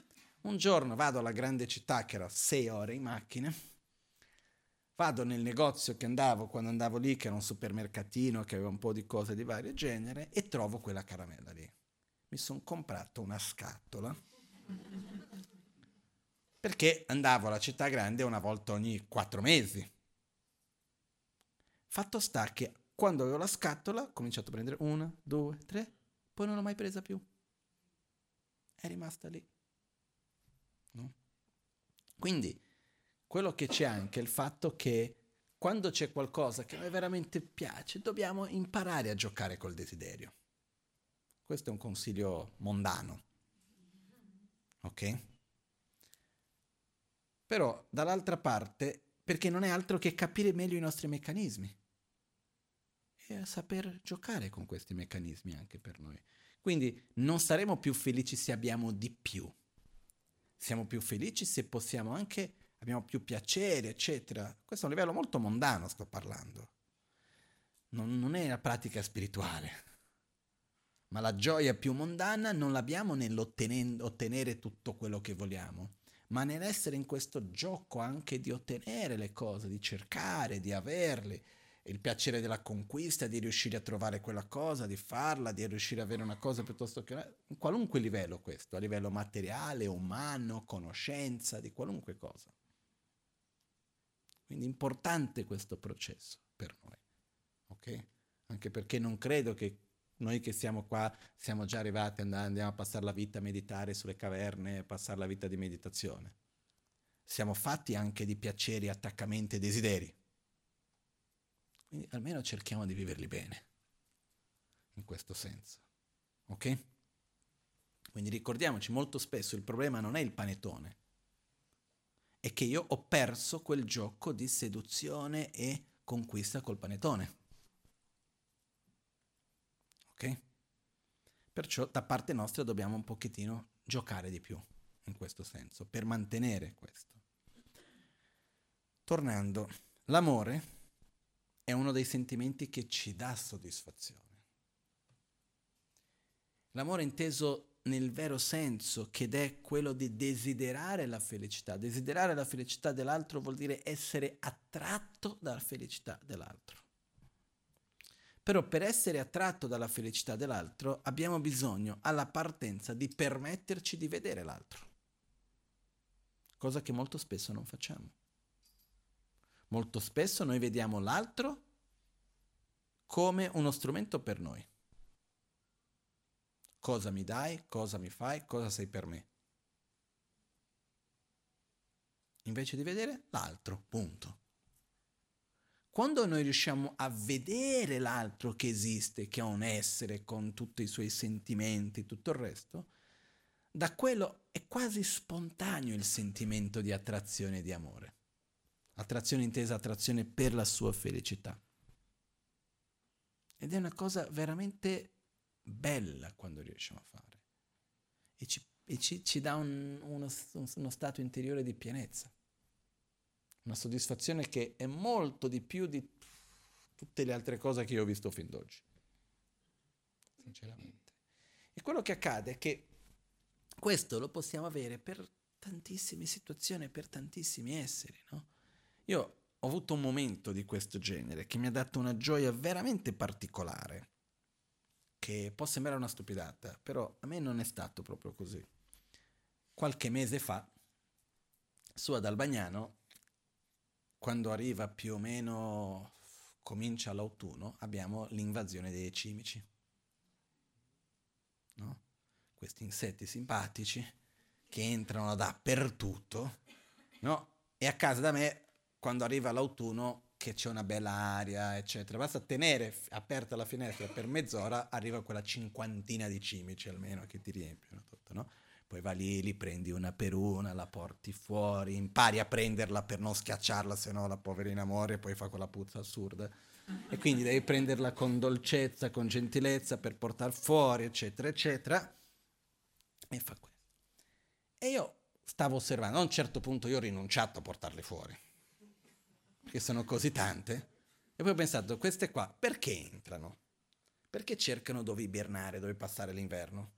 Un giorno vado alla grande città, che era sei ore in macchina, Vado nel negozio che andavo quando andavo lì, che era un supermercatino che aveva un po' di cose di vario genere, e trovo quella caramella lì. Mi sono comprato una scatola perché andavo alla città grande una volta ogni quattro mesi. Fatto sta che quando avevo la scatola ho cominciato a prendere una, due, tre, poi non l'ho mai presa più. È rimasta lì. No? Quindi quello che c'è anche è il fatto che quando c'è qualcosa che a me veramente piace, dobbiamo imparare a giocare col desiderio. Questo è un consiglio mondano. Ok? Però dall'altra parte, perché non è altro che capire meglio i nostri meccanismi e saper giocare con questi meccanismi anche per noi. Quindi non saremo più felici se abbiamo di più. Siamo più felici se possiamo anche abbiamo più piacere, eccetera. Questo è un livello molto mondano, sto parlando. Non, non è la pratica spirituale. Ma la gioia più mondana non l'abbiamo nell'ottenere tutto quello che vogliamo, ma nell'essere in questo gioco anche di ottenere le cose, di cercare, di averle, il piacere della conquista, di riuscire a trovare quella cosa, di farla, di riuscire ad avere una cosa piuttosto che una... In qualunque livello questo, a livello materiale, umano, conoscenza, di qualunque cosa. Quindi è importante questo processo per noi, ok? Anche perché non credo che noi che siamo qua siamo già arrivati, andiamo a passare la vita a meditare sulle caverne, a passare la vita di meditazione. Siamo fatti anche di piaceri, attaccamenti e desideri. Quindi almeno cerchiamo di viverli bene, in questo senso. Ok? Quindi ricordiamoci molto spesso il problema non è il panettone, è che io ho perso quel gioco di seduzione e conquista col panettone. Ok? Perciò da parte nostra dobbiamo un pochettino giocare di più in questo senso, per mantenere questo. Tornando, l'amore è uno dei sentimenti che ci dà soddisfazione. L'amore inteso nel vero senso, che è quello di desiderare la felicità. Desiderare la felicità dell'altro vuol dire essere attratto dalla felicità dell'altro. Però per essere attratto dalla felicità dell'altro abbiamo bisogno alla partenza di permetterci di vedere l'altro, cosa che molto spesso non facciamo. Molto spesso noi vediamo l'altro come uno strumento per noi. Cosa mi dai, cosa mi fai, cosa sei per me. Invece di vedere l'altro, punto. Quando noi riusciamo a vedere l'altro che esiste, che è un essere con tutti i suoi sentimenti, tutto il resto, da quello è quasi spontaneo il sentimento di attrazione e di amore. Attrazione intesa attrazione per la sua felicità. Ed è una cosa veramente bella quando riusciamo a fare. E ci, e ci, ci dà un, uno, uno stato interiore di pienezza. Una soddisfazione che è molto di più di tutte le altre cose che io ho visto fin d'oggi. Sinceramente. E quello che accade è che questo lo possiamo avere per tantissime situazioni, per tantissimi esseri, no? Io ho avuto un momento di questo genere che mi ha dato una gioia veramente particolare, che può sembrare una stupidata, però a me non è stato proprio così. Qualche mese fa, su ad Albagnano, quando arriva più o meno, comincia l'autunno, abbiamo l'invasione dei cimici. No? Questi insetti simpatici che entrano dappertutto, no? E a casa da me quando arriva l'autunno che c'è una bella aria, eccetera. Basta tenere aperta la finestra per mezz'ora, arriva quella cinquantina di cimici almeno che ti riempiono tutto, no? Poi va lì, li prendi una per una, la porti fuori, impari a prenderla per non schiacciarla, se no la poverina muore e poi fa quella puzza assurda. E quindi devi prenderla con dolcezza, con gentilezza per portare fuori, eccetera, eccetera. E fa questo. E io stavo osservando, a un certo punto io ho rinunciato a portarle fuori perché sono così tante. E poi ho pensato, queste qua perché entrano? Perché cercano dove ibernare, dove passare l'inverno?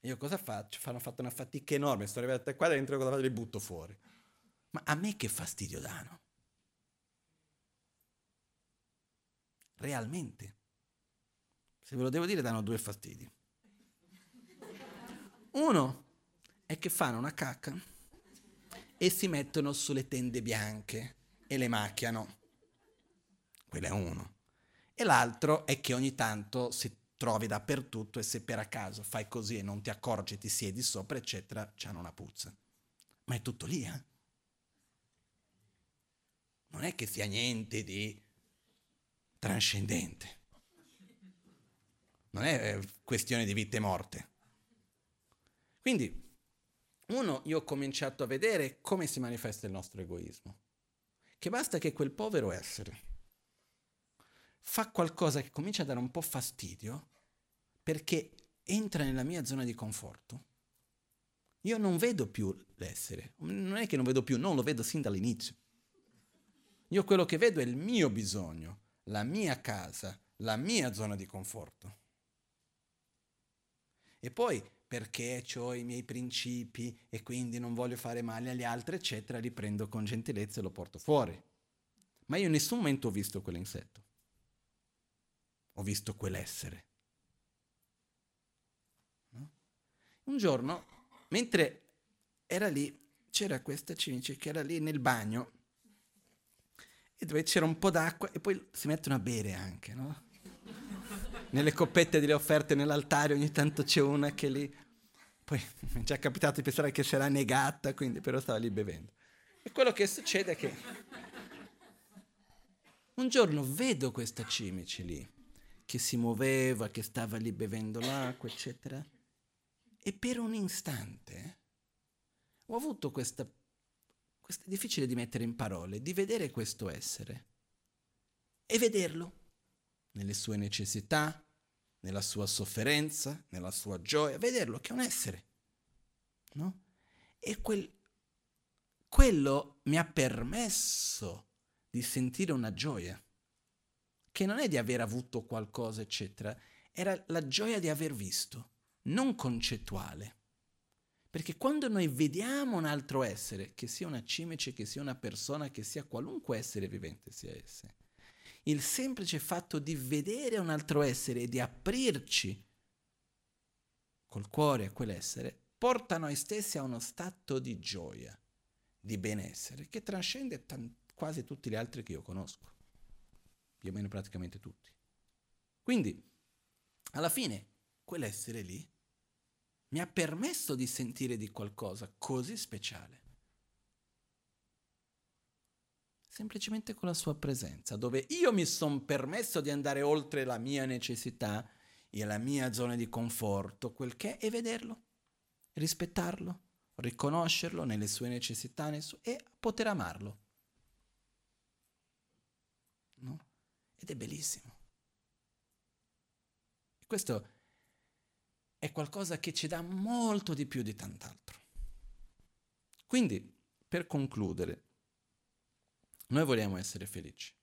E io cosa faccio? Hanno fatto una fatica enorme, sono arrivate qua dentro, cosa faccio? Le butto fuori. Ma a me che fastidio danno? Realmente. Se ve lo devo dire, danno due fastidi. Uno è che fanno una cacca e si mettono sulle tende bianche e le macchiano. Quello è uno. E l'altro è che ogni tanto si trovi dappertutto e se per caso fai così e non ti accorgi, ti siedi sopra, eccetera, c'hanno una puzza. Ma è tutto lì, eh? Non è che sia niente di trascendente. Non è eh, questione di vita e morte. Quindi, uno, io ho cominciato a vedere come si manifesta il nostro egoismo che basta che quel povero essere fa qualcosa che comincia a dare un po' fastidio perché entra nella mia zona di conforto, io non vedo più l'essere, non è che non vedo più, non lo vedo sin dall'inizio. Io quello che vedo è il mio bisogno, la mia casa, la mia zona di conforto. E poi perché ho i miei principi e quindi non voglio fare male agli altri, eccetera, li prendo con gentilezza e lo porto fuori. Ma io in nessun momento ho visto quell'insetto. Ho visto quell'essere. No? Un giorno, mentre era lì, c'era questa cimice che era lì nel bagno e dove c'era un po' d'acqua e poi si mettono a bere anche, no? Nelle coppette delle offerte nell'altare ogni tanto c'è una che lì... Poi mi è già capitato di pensare che sarà negata, quindi però stava lì bevendo. E quello che succede è che un giorno vedo questa cimice lì, che si muoveva, che stava lì bevendo l'acqua, eccetera, e per un istante ho avuto questa, questa, è difficile di mettere in parole, di vedere questo essere e vederlo nelle sue necessità, nella sua sofferenza, nella sua gioia, vederlo che è un essere. No? E quel, quello mi ha permesso di sentire una gioia, che non è di aver avuto qualcosa, eccetera, era la gioia di aver visto, non concettuale. Perché quando noi vediamo un altro essere, che sia una cimice, che sia una persona, che sia qualunque essere vivente sia esse, il semplice fatto di vedere un altro essere e di aprirci col cuore a quell'essere, porta noi stessi a uno stato di gioia, di benessere, che trascende t- quasi tutti gli altri che io conosco, più o meno praticamente tutti. Quindi, alla fine, quell'essere lì mi ha permesso di sentire di qualcosa così speciale. Semplicemente con la sua presenza, dove io mi sono permesso di andare oltre la mia necessità e la mia zona di conforto, quel che è, e vederlo, rispettarlo, riconoscerlo nelle sue necessità e poter amarlo. No? Ed è bellissimo. E questo è qualcosa che ci dà molto di più di tant'altro. Quindi, per concludere, noi vogliamo essere felici.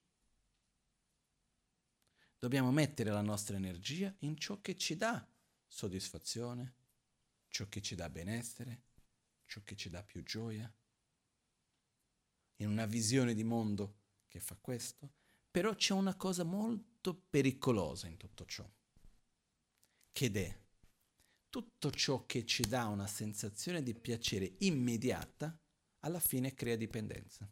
Dobbiamo mettere la nostra energia in ciò che ci dà soddisfazione, ciò che ci dà benessere, ciò che ci dà più gioia. In una visione di mondo che fa questo, però c'è una cosa molto pericolosa in tutto ciò, che è tutto ciò che ci dà una sensazione di piacere immediata, alla fine crea dipendenza.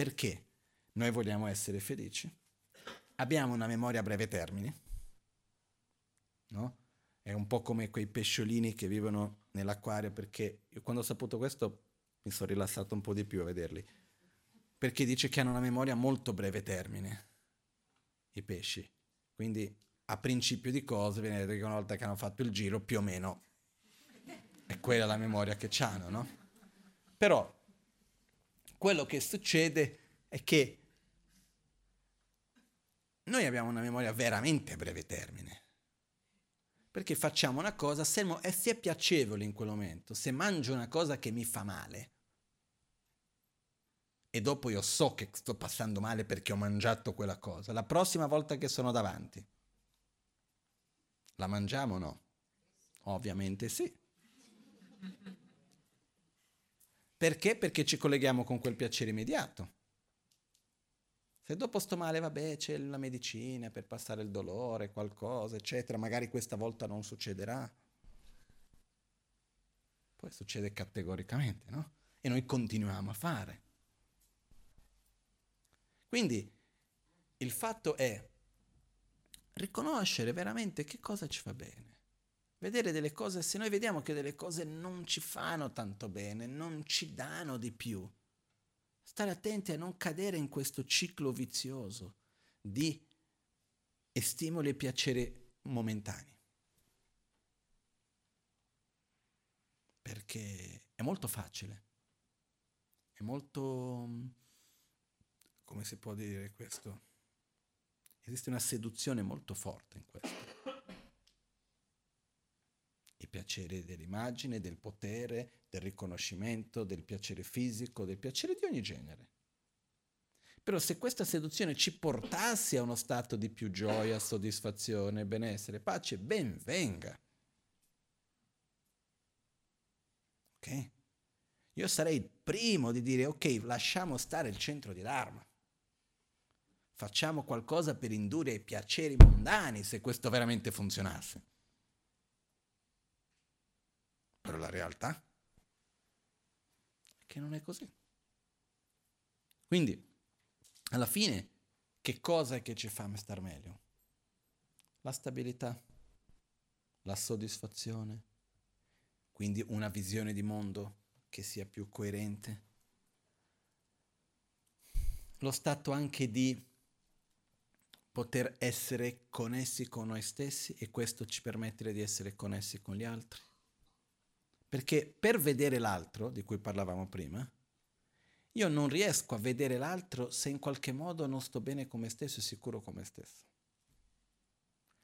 Perché noi vogliamo essere felici? Abbiamo una memoria a breve termine, no? È un po' come quei pesciolini che vivono nell'acquario perché io quando ho saputo questo mi sono rilassato un po' di più a vederli. Perché dice che hanno una memoria a molto breve termine, i pesci. Quindi a principio di cose, viene detto che una volta che hanno fatto il giro, più o meno è quella la memoria che hanno, no? Però quello che succede è che noi abbiamo una memoria veramente a breve termine. Perché facciamo una cosa, se, è piacevole in quel momento, se mangio una cosa che mi fa male, e dopo io so che sto passando male perché ho mangiato quella cosa, la prossima volta che sono davanti, la mangiamo o no? Ovviamente sì. Perché? Perché ci colleghiamo con quel piacere immediato. Se dopo sto male, vabbè, c'è la medicina per passare il dolore, qualcosa, eccetera, magari questa volta non succederà. Poi succede categoricamente, no? E noi continuiamo a fare. Quindi il fatto è riconoscere veramente che cosa ci fa bene. Vedere delle cose, se noi vediamo che delle cose non ci fanno tanto bene, non ci danno di più, stare attenti a non cadere in questo ciclo vizioso di stimoli e piaceri momentanei. Perché è molto facile, è molto, come si può dire questo? Esiste una seduzione molto forte in questo. Il piacere dell'immagine, del potere, del riconoscimento, del piacere fisico, del piacere di ogni genere. Però se questa seduzione ci portasse a uno stato di più gioia, soddisfazione, benessere, pace, ben venga. Ok? Io sarei il primo di dire ok, lasciamo stare il centro di Dharma. Facciamo qualcosa per indurre i piaceri mondani se questo veramente funzionasse. Però la realtà è che non è così. Quindi, alla fine, che cosa è che ci fa star meglio? La stabilità, la soddisfazione, quindi una visione di mondo che sia più coerente, lo stato anche di poter essere connessi con noi stessi e questo ci permette di essere connessi con gli altri. Perché per vedere l'altro, di cui parlavamo prima, io non riesco a vedere l'altro se in qualche modo non sto bene con me stesso e sicuro con me stesso.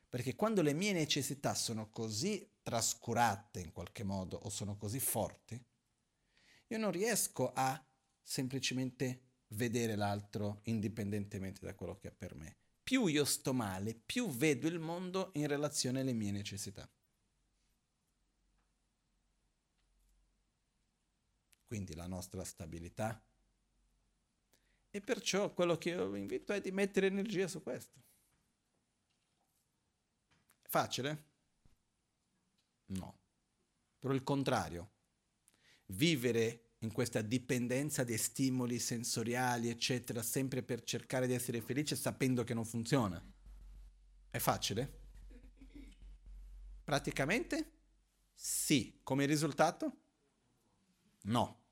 Perché quando le mie necessità sono così trascurate in qualche modo o sono così forti, io non riesco a semplicemente vedere l'altro indipendentemente da quello che è per me più io sto male, più vedo il mondo in relazione alle mie necessità. Quindi la nostra stabilità E perciò quello che io vi invito è di mettere energia su questo. Facile? No. Però il contrario. Vivere in questa dipendenza dei stimoli sensoriali, eccetera, sempre per cercare di essere felice sapendo che non funziona. È facile? Praticamente sì. Come risultato? No.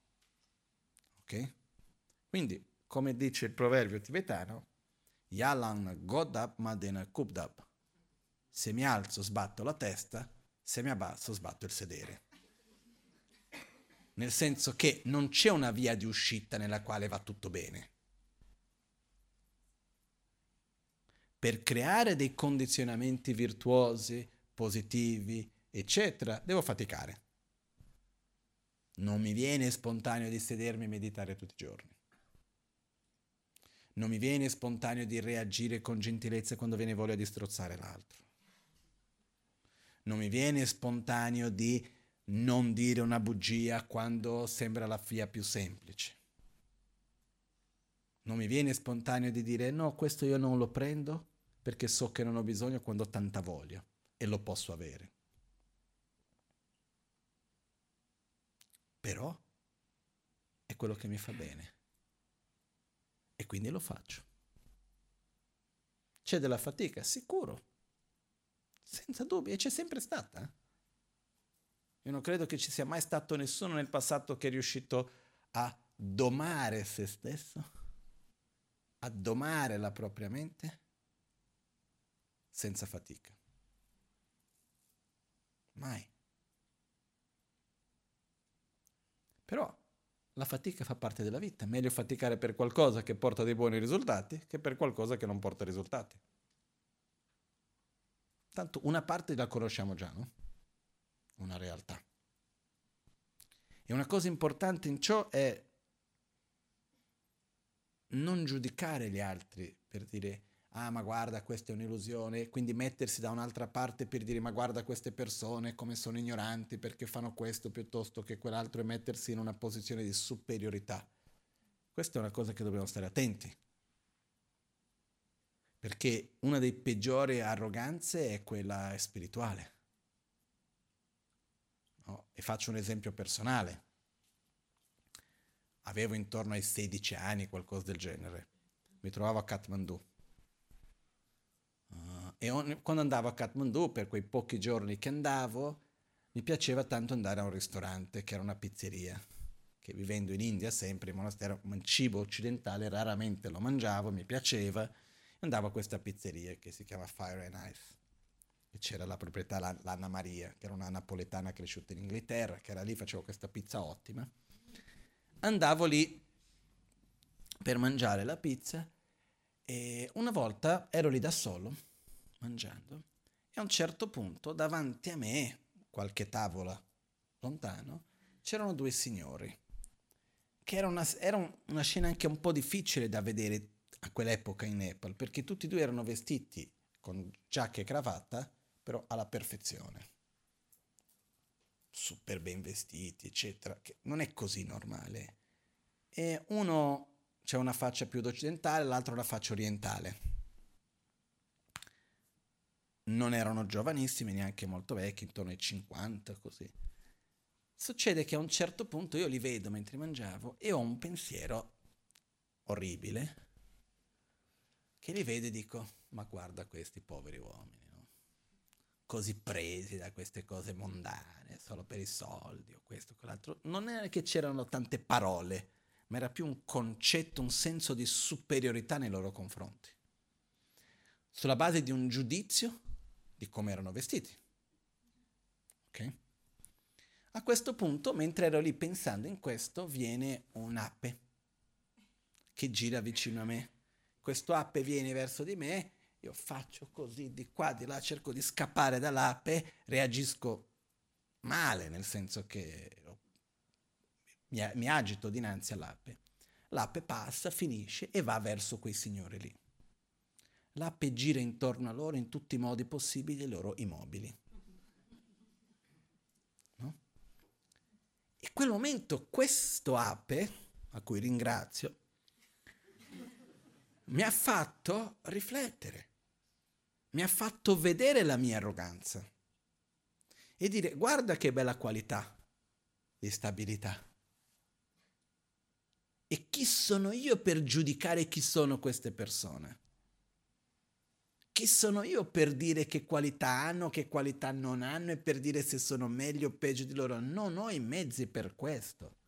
Ok? Quindi, come dice il proverbio tibetano, Yalan Godap Madena Kubdap. Se mi alzo sbatto la testa, se mi abbasso sbatto il sedere. Nel senso che non c'è una via di uscita nella quale va tutto bene. Per creare dei condizionamenti virtuosi, positivi, eccetera, devo faticare. Non mi viene spontaneo di sedermi e meditare tutti i giorni. Non mi viene spontaneo di reagire con gentilezza quando viene voglia di strozzare l'altro. Non mi viene spontaneo di non dire una bugia quando sembra la via più semplice. Non mi viene spontaneo di dire no, questo io non lo prendo perché so che non ho bisogno quando ho tanta voglia e lo posso avere. Però è quello che mi fa bene e quindi lo faccio. C'è della fatica, sicuro, senza dubbio, e c'è sempre stata. Io non credo che ci sia mai stato nessuno nel passato che è riuscito a domare se stesso, a domare la propria mente senza fatica. Mai. Però la fatica fa parte della vita, meglio faticare per qualcosa che porta dei buoni risultati che per qualcosa che non porta risultati. Tanto una parte la conosciamo già, no? Una realtà. E una cosa importante in ciò è non giudicare gli altri per dire ah ma guarda questa è un'illusione, quindi mettersi da un'altra parte per dire ma guarda queste persone come sono ignoranti perché fanno questo piuttosto che quell'altro e mettersi in una posizione di superiorità. Questa è una cosa che dobbiamo stare attenti. Perché una delle peggiori arroganze è quella spirituale. No? E faccio un esempio personale. Avevo intorno ai 16 anni, qualcosa del genere. Mi trovavo a Kathmandu e ogni, quando andavo a Kathmandu, per quei pochi giorni che andavo, mi piaceva tanto andare a un ristorante che era una pizzeria, che vivendo in India sempre, in monastero, il cibo occidentale raramente lo mangiavo, mi piaceva, andavo a questa pizzeria che si chiama Fire and Ice. C'era la proprietà, l'Anna Maria, che era una napoletana cresciuta in Inghilterra, che era lì, facevo questa pizza ottima. Andavo lì per mangiare la pizza e una volta ero lì da solo mangiando e a un certo punto davanti a me, qualche tavola lontano, c'erano due signori, che era una, era una scena anche un po' difficile da vedere a quell'epoca in Nepal, perché tutti e due erano vestiti con giacca e cravatta, però alla perfezione. Super ben vestiti, eccetera, che non è così normale. E uno c'è una faccia più occidentale, l'altro una faccia orientale non erano giovanissimi, neanche molto vecchi, intorno ai 50, così. Succede che a un certo punto io li vedo mentre mangiavo e ho un pensiero orribile, che li vedo e dico, ma guarda questi poveri uomini, no? così presi da queste cose mondane, solo per i soldi o questo quell'altro. Non era che c'erano tante parole, ma era più un concetto, un senso di superiorità nei loro confronti. Sulla base di un giudizio di come erano vestiti. Ok? A questo punto, mentre ero lì pensando in questo, viene un'ape che gira vicino a me. Questo ape viene verso di me, io faccio così di qua, di là, cerco di scappare dall'ape, reagisco male, nel senso che mi agito dinanzi all'ape. L'ape passa, finisce e va verso quei signori lì. L'ape gira intorno a loro in tutti i modi possibili i loro immobili. No? E quel momento questo ape, a cui ringrazio, mi ha fatto riflettere, mi ha fatto vedere la mia arroganza e dire guarda che bella qualità di stabilità. E chi sono io per giudicare chi sono queste persone? Chi sono io per dire che qualità hanno, che qualità non hanno e per dire se sono meglio o peggio di loro? Non ho i mezzi per questo.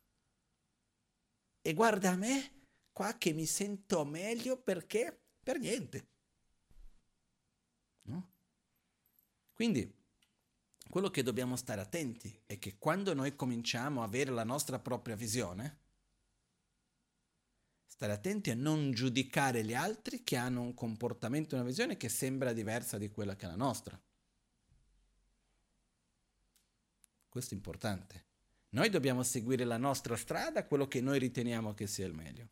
E guarda a me, qua che mi sento meglio perché? Per niente. No? Quindi, quello che dobbiamo stare attenti è che quando noi cominciamo a avere la nostra propria visione, stare attenti a non giudicare gli altri che hanno un comportamento, una visione che sembra diversa di quella che è la nostra. Questo è importante. Noi dobbiamo seguire la nostra strada, quello che noi riteniamo che sia il meglio.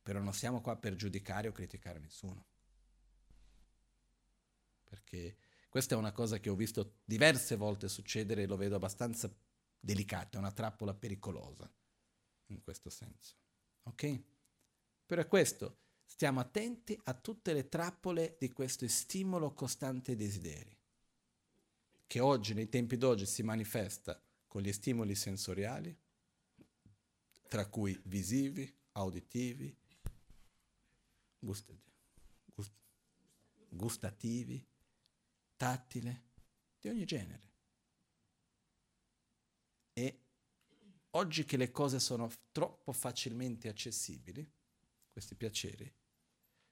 Però non siamo qua per giudicare o criticare nessuno. Perché questa è una cosa che ho visto diverse volte succedere e lo vedo abbastanza delicato, è una trappola pericolosa in questo senso. Ok? Però è questo, stiamo attenti a tutte le trappole di questo stimolo costante desideri, che oggi, nei tempi d'oggi, si manifesta con gli stimoli sensoriali, tra cui visivi, auditivi, gustativi, tattile, di ogni genere. E oggi che le cose sono troppo facilmente accessibili, questi piaceri,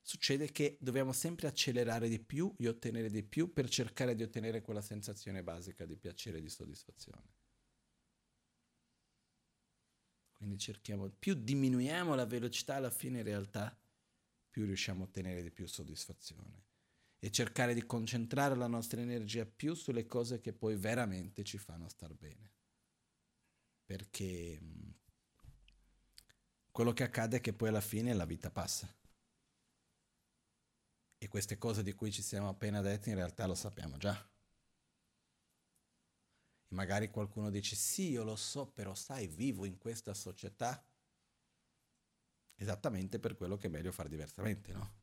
succede che dobbiamo sempre accelerare di più e ottenere di più per cercare di ottenere quella sensazione basica di piacere e di soddisfazione. Quindi cerchiamo, più diminuiamo la velocità alla fine in realtà, più riusciamo a ottenere di più soddisfazione e cercare di concentrare la nostra energia più sulle cose che poi veramente ci fanno star bene. Perché mm, quello che accade è che poi alla fine la vita passa. E queste cose di cui ci siamo appena detti in realtà lo sappiamo già. E magari qualcuno dice sì, io lo so, però sai, vivo in questa società esattamente per quello che è meglio fare diversamente, no?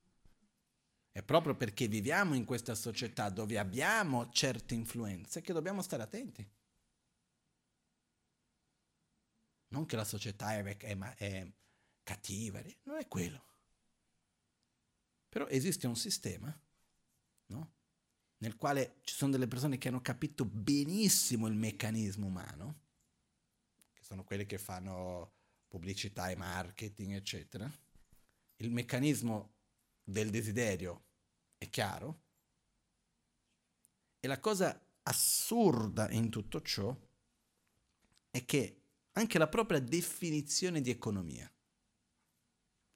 È proprio perché viviamo in questa società dove abbiamo certe influenze che dobbiamo stare attenti. Non che la società è, è, è cattiva, non è quello. Però esiste un sistema, no? Nel quale ci sono delle persone che hanno capito benissimo il meccanismo umano, che sono quelle che fanno pubblicità e marketing, eccetera. Il meccanismo del desiderio è chiaro? E la cosa assurda in tutto ciò è che anche la propria definizione di economia,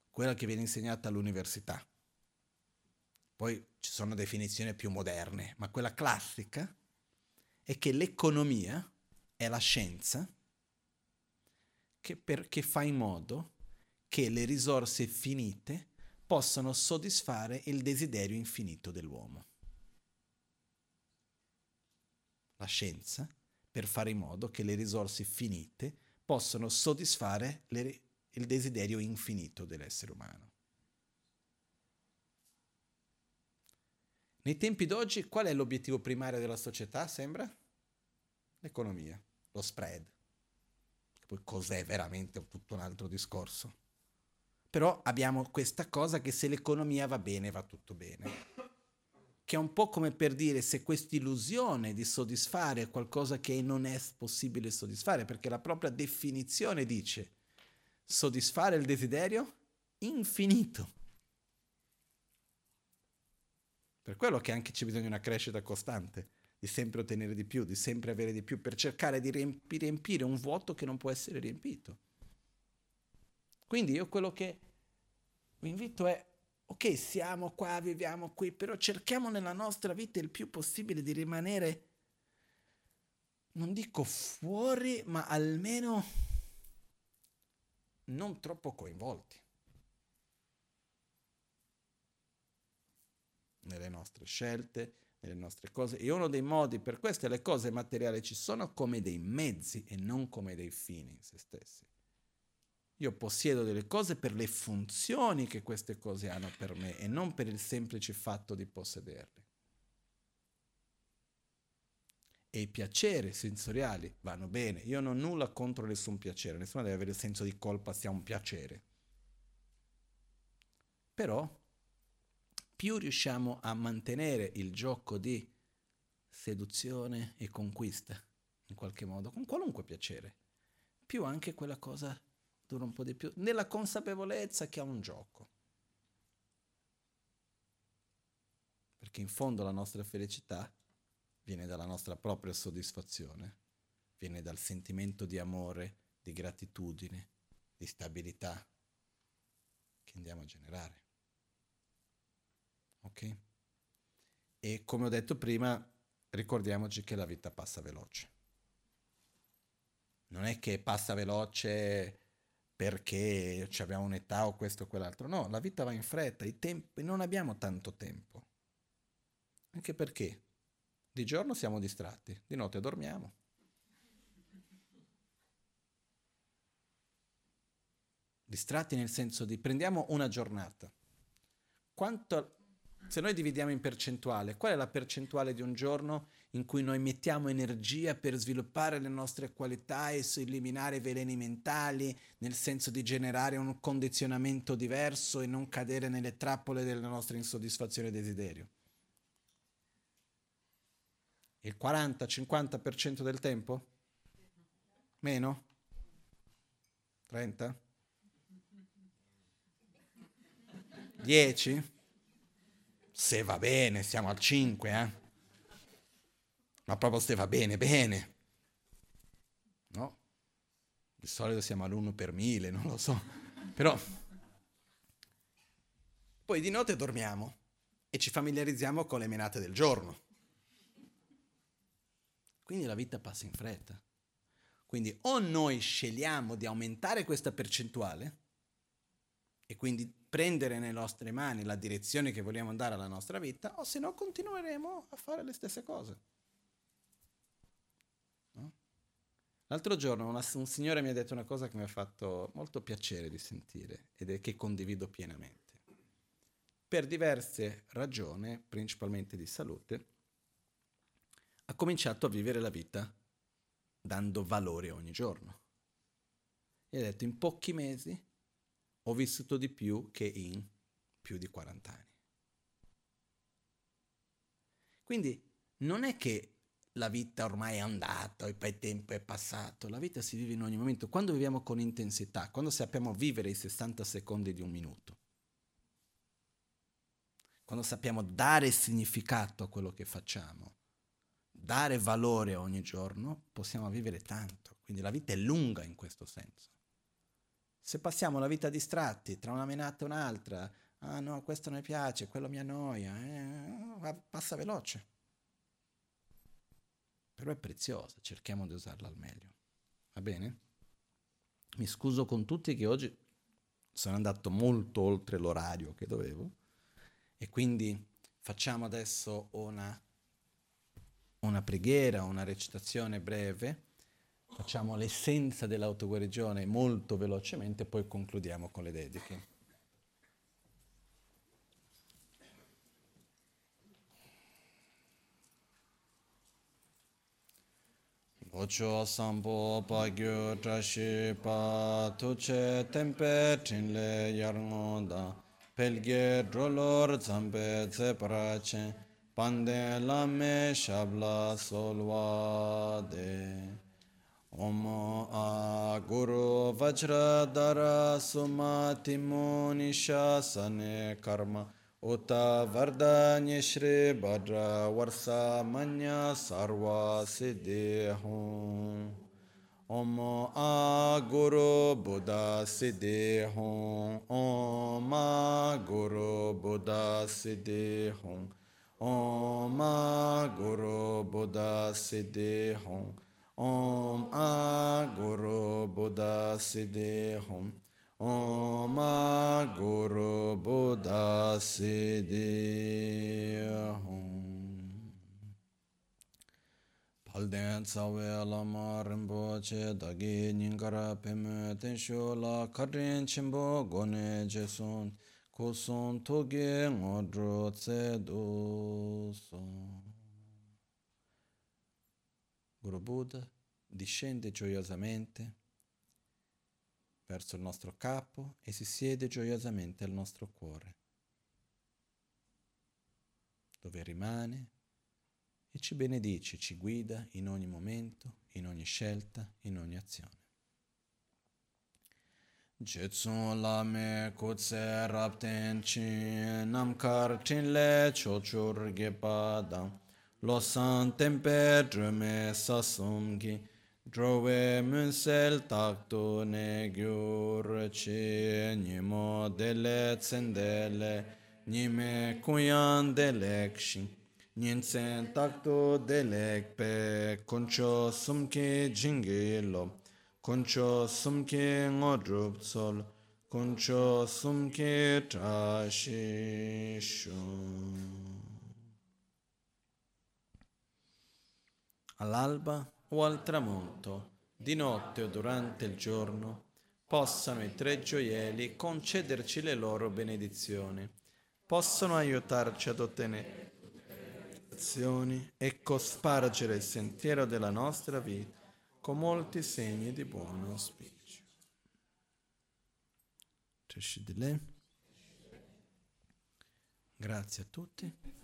quella che viene insegnata all'università, poi ci sono definizioni più moderne, ma quella classica è che l'economia è la scienza che, per, che fa in modo che le risorse finite possano soddisfare il desiderio infinito dell'uomo. La scienza per fare in modo che le risorse finite possano soddisfare le, il desiderio infinito dell'essere umano. Nei tempi d'oggi qual è l'obiettivo primario della società, sembra? L'economia, lo spread. Poi cos'è veramente tutto un altro discorso. Però abbiamo questa cosa che se l'economia va bene, va tutto bene. Che è un po' come per dire se questa illusione di soddisfare è qualcosa che non è possibile soddisfare, perché la propria definizione dice soddisfare il desiderio infinito. Per quello che anche c'è bisogno di una crescita costante, di sempre ottenere di più, di sempre avere di più, per cercare di riempire un vuoto che non può essere riempito. Quindi io quello che vi invito è, ok, siamo qua, viviamo qui, però cerchiamo nella nostra vita il più possibile di rimanere, non dico fuori, ma almeno non troppo coinvolti nelle nostre scelte, nelle nostre cose. E uno dei modi per queste le cose materiali ci sono come dei mezzi e non come dei fini in se stessi. Io possiedo delle cose per le funzioni che queste cose hanno per me e non per il semplice fatto di possederle. E i piaceri sensoriali vanno bene. Io non ho nulla contro nessun piacere, nessuno deve avere il senso di colpa sia un piacere. Però più riusciamo a mantenere il gioco di seduzione e conquista, in qualche modo, con qualunque piacere, più anche quella cosa dura un po' di più, nella consapevolezza che è un gioco. Perché in fondo la nostra felicità viene dalla nostra propria soddisfazione, viene dal sentimento di amore, di gratitudine, di stabilità che andiamo a generare. Ok? E come ho detto prima, ricordiamoci che la vita passa veloce. Non è che passa veloce perché abbiamo un'età o questo o quell'altro. No, la vita va in fretta, i tempi, non abbiamo tanto tempo. Anche perché di giorno siamo distratti, di notte dormiamo. Distratti nel senso di prendiamo una giornata. Quanto, se noi dividiamo in percentuale, qual è la percentuale di un giorno in cui noi mettiamo energia per sviluppare le nostre qualità e eliminare veleni mentali, nel senso di generare un condizionamento diverso e non cadere nelle trappole della nostra insoddisfazione e desiderio. Il 40-50% del tempo? Meno? 30? 10? Se va bene, siamo al 5, eh? Ma proprio se va bene, bene. No? Di solito siamo all'uno per mille, non lo so. Però poi di notte dormiamo e ci familiarizziamo con le menate del giorno. Quindi la vita passa in fretta. Quindi o noi scegliamo di aumentare questa percentuale e quindi prendere nelle nostre mani la direzione che vogliamo dare alla nostra vita, o se no continueremo a fare le stesse cose. L'altro giorno una, un signore mi ha detto una cosa che mi ha fatto molto piacere di sentire ed è che condivido pienamente. Per diverse ragioni, principalmente di salute, ha cominciato a vivere la vita dando valore ogni giorno. E ha detto in pochi mesi ho vissuto di più che in più di 40 anni. Quindi non è che la vita ormai è andata, il tempo è passato, la vita si vive in ogni momento, quando viviamo con intensità, quando sappiamo vivere i 60 secondi di un minuto, quando sappiamo dare significato a quello che facciamo, dare valore ogni giorno, possiamo vivere tanto, quindi la vita è lunga in questo senso. Se passiamo la vita distratti tra una menata e un'altra, ah no, questo non mi piace, quello mi annoia, eh, passa veloce però è preziosa, cerchiamo di usarla al meglio. Va bene? Mi scuso con tutti che oggi sono andato molto oltre l'orario che dovevo e quindi facciamo adesso una, una preghiera, una recitazione breve, facciamo l'essenza dell'autoguarigione molto velocemente e poi concludiamo con le dediche. Ocho sampo pa gyo trashi pa tuche tempe trinle yarngo da pelge drolor zampe tse parache pande lame shabla solwa de Om a guru vajra dara suma timoni shasane karma Uta Vardanya Shri Bhadra Varsa Manya Sarva Siddhi Hum Om A Guru Buddha Siddhi Hum Om A Guru Buddha Siddhi Hum Om A Guru Buddha Siddhi Hum Om A Guru Buddha Siddhi Hum Om Guru Buddha Siddhi Alden tsawe lama rinpoche dagi nyingara pime tensho la karin chimbo gone jesun kusun toge ngodro tse do son. Guru Buddha discende gioiosamente verso il nostro capo e si siede gioiosamente al nostro cuore, dove rimane e ci benedice, ci guida in ogni momento, in ogni scelta, in ogni azione. Jetsun lame kutse rapten chin namkar le chochur gepa dang lo san tempe drume sasum gi drove munsel takto ne gyur chi nimo dele tsendele nime kuyan delek shin Nyensen takto delek pe koncho sumke jinge lo, koncho sumke ngodrup sol, koncho sumke trashi All'alba o al tramonto, di notte o durante il giorno, possano i tre gioielli concederci le loro benedizioni, possono aiutarci ad ottenere azioni e cospargere il sentiero della nostra vita con molti segni di buon auspicio. Grazie a tutti.